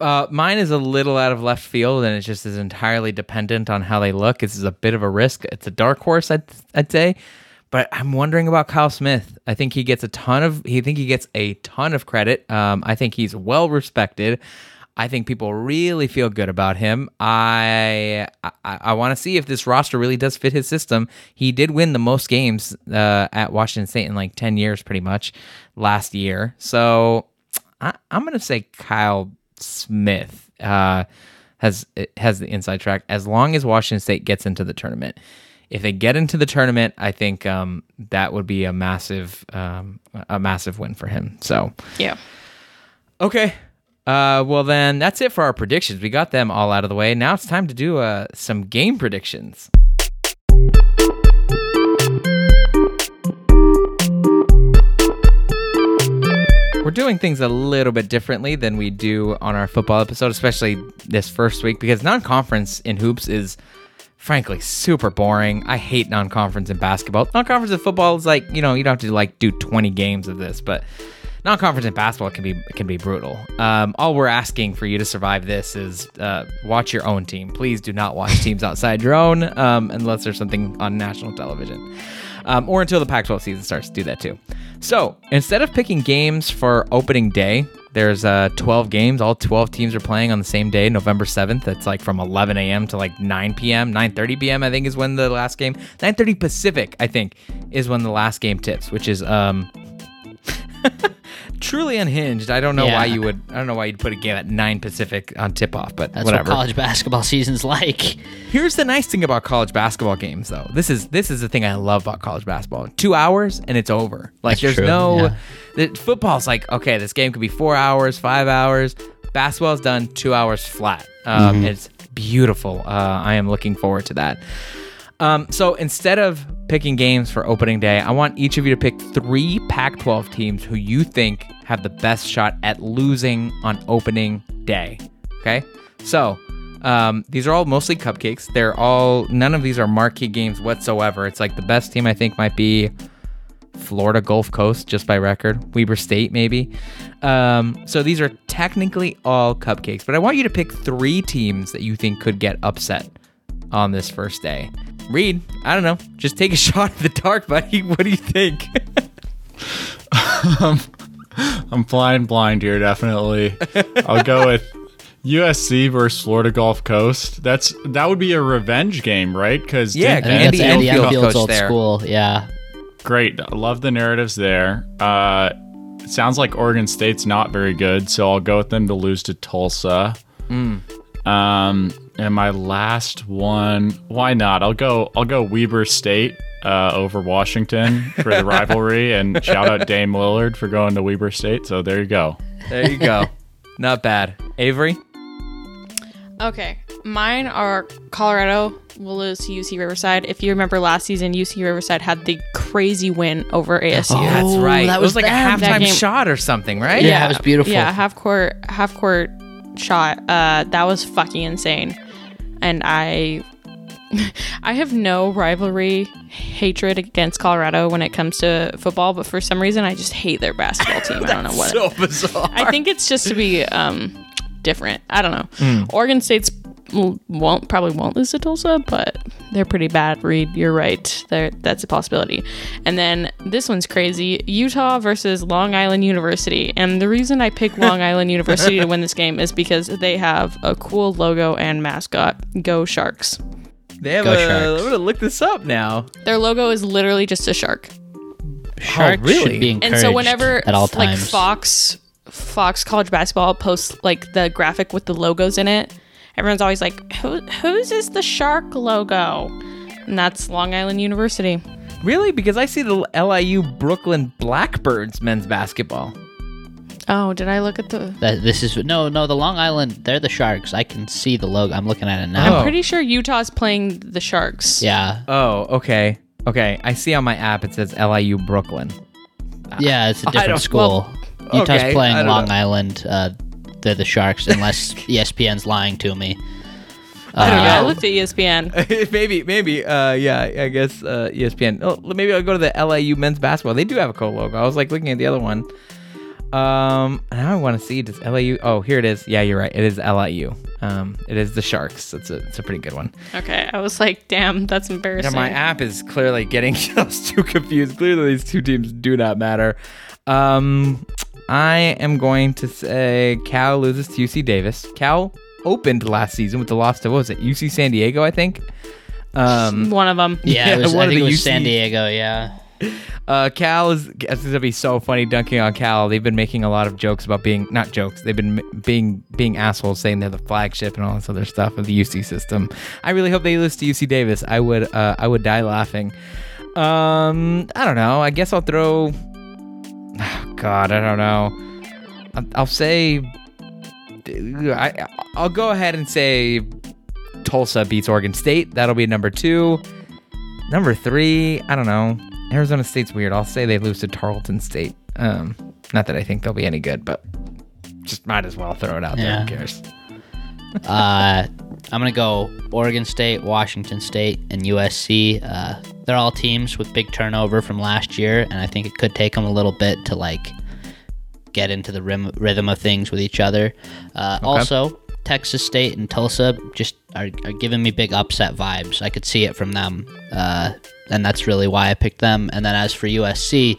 Uh, mine is a little out of left field, and it just is entirely dependent on how they look. This is a bit of a risk. It's a dark horse, I'd, I'd say, but I'm wondering about Kyle Smith. I think he gets a ton of. He think he gets a ton of credit. Um, I think he's well respected. I think people really feel good about him. I I, I want to see if this roster really does fit his system. He did win the most games uh, at Washington State in like ten years, pretty much last year. So I, I'm gonna say Kyle Smith uh, has has the inside track as long as Washington State gets into the tournament. If they get into the tournament, I think um, that would be a massive um, a massive win for him. So
Yeah.
Okay. Uh, well, then that's it for our predictions. We got them all out of the way. Now it's time to do uh, some game predictions. We're doing things a little bit differently than we do on our football episode, especially this first week, because non conference in hoops is frankly super boring. I hate non conference in basketball. Non conference in football is like, you know, you don't have to like do 20 games of this, but non-conference in basketball can be can be brutal. Um, all we're asking for you to survive this is uh, watch your own team. Please do not watch teams outside your own um, unless there's something on national television, um, or until the Pac-12 season starts. Do that too. So instead of picking games for opening day, there's uh, 12 games. All 12 teams are playing on the same day, November 7th. It's like from 11 a.m. to like 9 p.m. 9:30 p.m. I think is when the last game. 9:30 Pacific, I think, is when the last game tips, which is um truly unhinged. I don't know why you would. I don't know why you'd put a game at nine Pacific on tip off, but
That's
whatever.
what college basketball season's like.
Here's the nice thing about college basketball games, though. This is this is the thing I love about college basketball. Two hours and it's over. Like
That's
there's
true,
no.
yeah.
The, football's like okay, this game could be four hours, five hours. Basketball's done two hours flat. Um,
Mm-hmm.
It's beautiful. Uh, I am looking forward to that. Um, so instead of picking games for opening day, I want each of you to pick three Pac 12 teams who you think have the best shot at losing on opening day. Okay? So um, these are all mostly cupcakes. They're all, none of these are marquee games whatsoever. It's like the best team I think might be Florida Gulf Coast, just by record. Weber State, maybe. Um, so these are technically all cupcakes, but I want you to pick three teams that you think could get upset on this first day. Reed, I don't know. Just take a shot at the dark, buddy. What do you think?
I'm flying blind here, definitely. I'll go with USC versus Florida Gulf Coast. That's that would be a revenge game, right? Because
Yeah,
I think
Andy
that's Andy
Enfield
Enfield's old
there.
school. Yeah.
great. I love the narratives there. Uh, it sounds like Oregon State's not very good, so I'll go with them to lose to Tulsa. Um, and my last one, why not? I'll go. I'll go Weber State uh, over Washington for the rivalry, and shout out Dame Lillard for going to Weber State. So there you go.
there you go. Not bad. Avery?
Okay. Mine are Colorado will lose to UC Riverside. If you remember last season, UC Riverside had the crazy win over ASU.
Oh, That's
Oh,
right.
that
it was
was
like a
them.
That
halftime
game-
shot or something, right?
Yeah, it was beautiful.
Yeah, half court, half court shot. Uh, that was fucking insane. And I, I have no rivalry hatred against Colorado when it comes to football, but for some reason, I just hate their basketball team. I don't know what.
So bizarre.
I think it's just to be um different. I don't know.
Hmm.
Oregon State's l- won't probably won't lose to Tulsa, but they're pretty bad. Reed, you're right. There, that's a possibility. And then this one's crazy: Utah versus Long Island University. And the reason I picked Long Island University to win this game is because they have a cool logo and mascot. Go Sharks!
They have
Go
a,
Sharks.
I'm gonna look this up now.
Their logo is literally just a shark.
Sharks oh,
really?
should be
And so whenever
at all
like. Fox Fox college basketball posts like the graphic with the logos in it, everyone's always like, Who whose is the shark logo? And that's Long Island University.
Really? Because I see the LIU Brooklyn Blackbirds men's basketball.
Oh, did I look at the
That this is no, no. The Long Island, they're the Sharks. I can see the logo. I'm looking at it now.
I'm
Pretty sure Utah's playing the Sharks.
Yeah,
Oh, okay. Okay. I see on my app it says LIU Brooklyn.
yeah. It's a different school. Utah's
okay,
playing Long
know.
Island. Uh, they're the Sharks, unless ESPN's lying to me.
I don't
Yeah, I looked at ESPN.
maybe, maybe. Uh, yeah, I guess uh, ESPN. Oh, maybe I'll go to the LAU men's basketball. They do have a cool logo. I was like looking at the other one. Um, now I want to see does LAU. Oh, here it is. Yeah, you're right. It is LAU. Um, it is the Sharks. It's a it's a pretty good one.
Okay, I was like, damn, that's embarrassing.
Yeah,
embarrassing.
my app is clearly getting us too confused. Clearly, these two teams do not matter. Um, I am going to say Cal loses to UC Davis. Cal opened last season with the loss to what was it? UC San Diego, I think. Um,
One of them.
Yeah,
Yeah,
it was,
one
I
of
think
the
it was
UC
San Diego. Yeah.
Uh, Cal is it's gonna be so funny dunking on Cal. They've been making a lot of jokes about being not jokes. They've been m- being being assholes, saying they're the flagship and all this other stuff of the UC system. I really hope they lose to UC Davis. I would uh, I would die laughing. Um, I don't know. I guess I'll throw. God, I don't know. I'll, say. I I'll go ahead and say Tulsa beats Oregon State. That'll be number two. Number three, I don't know. Arizona State's weird. I'll say they lose to Tarleton State. Um, not that I think they'll be any good, but just might as well throw it out there.
Yeah.
Who cares?
Uh, I'm gonna go Oregon State, Washington State, and USC. Uh, they're all teams with big turnover from last year, and I think it could take them a little bit to like get into the rim- rhythm of things with each other. Uh, Also, Texas State and Tulsa just are, are giving me big upset vibes. I could see it from them, uh, and that's really why I picked them. And then as for USC.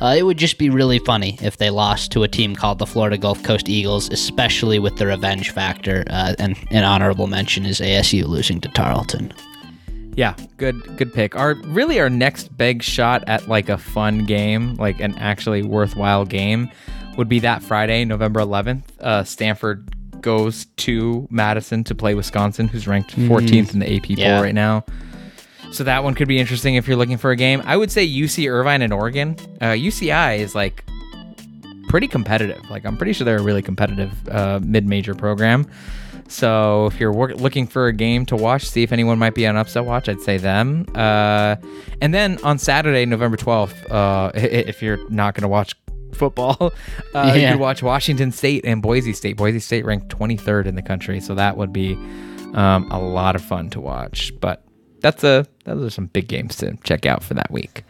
Uh, it would just be really funny if they lost to a team called the Florida Gulf Coast Eagles, especially with the revenge factor. Uh, and an honorable mention is ASU losing to Tarleton.
Yeah, good good pick. Our really our next big shot at like a fun game, like an actually worthwhile game, would be that Friday, November 11th. Uh, Stanford goes to Madison to play Wisconsin, who's ranked 14th in the AP
Yeah.
poll right now. So that one could be interesting if you're looking for a game. I would say UC Irvine and Oregon. Uh, UCI is like pretty competitive. Like I'm pretty sure they're a really competitive uh, mid-major program. So if you're work- looking for a game to watch, see if anyone might be on upset watch, I'd say them. Uh, and then on Saturday, November 12th, uh, if you're not going to watch football, uh, you
Yeah.
could watch Washington State and Boise State. Boise State ranked 23rd in the country, so that would be um, a lot of fun to watch. But that's a those are some big games to check out for that week.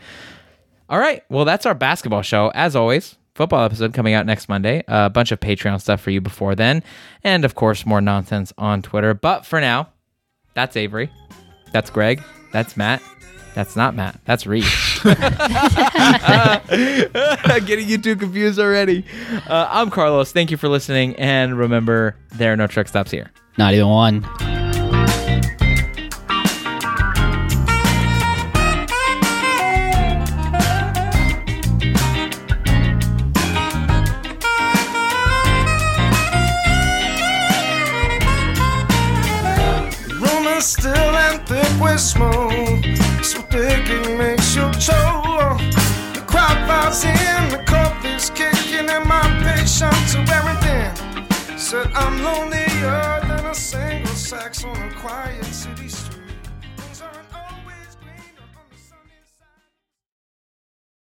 All right. Well, that's our basketball show. As always, football episode coming out next Monday. A bunch of Patreon stuff for you before then. And of course, more nonsense on Twitter. But for now, that's Avery. That's Greg. That's Matt. That's not Matt. That's Reed. Getting you too confused already. Uh, I'm Carlos. Thank you for listening. And remember, there are no truck stops here.
Not even one.
Still and thick with smoke. So thick it makes you choke. The crowd vibes in, the coffee's kicking, and my patience to everything. Said I'm lonelier than a single sax on a quiet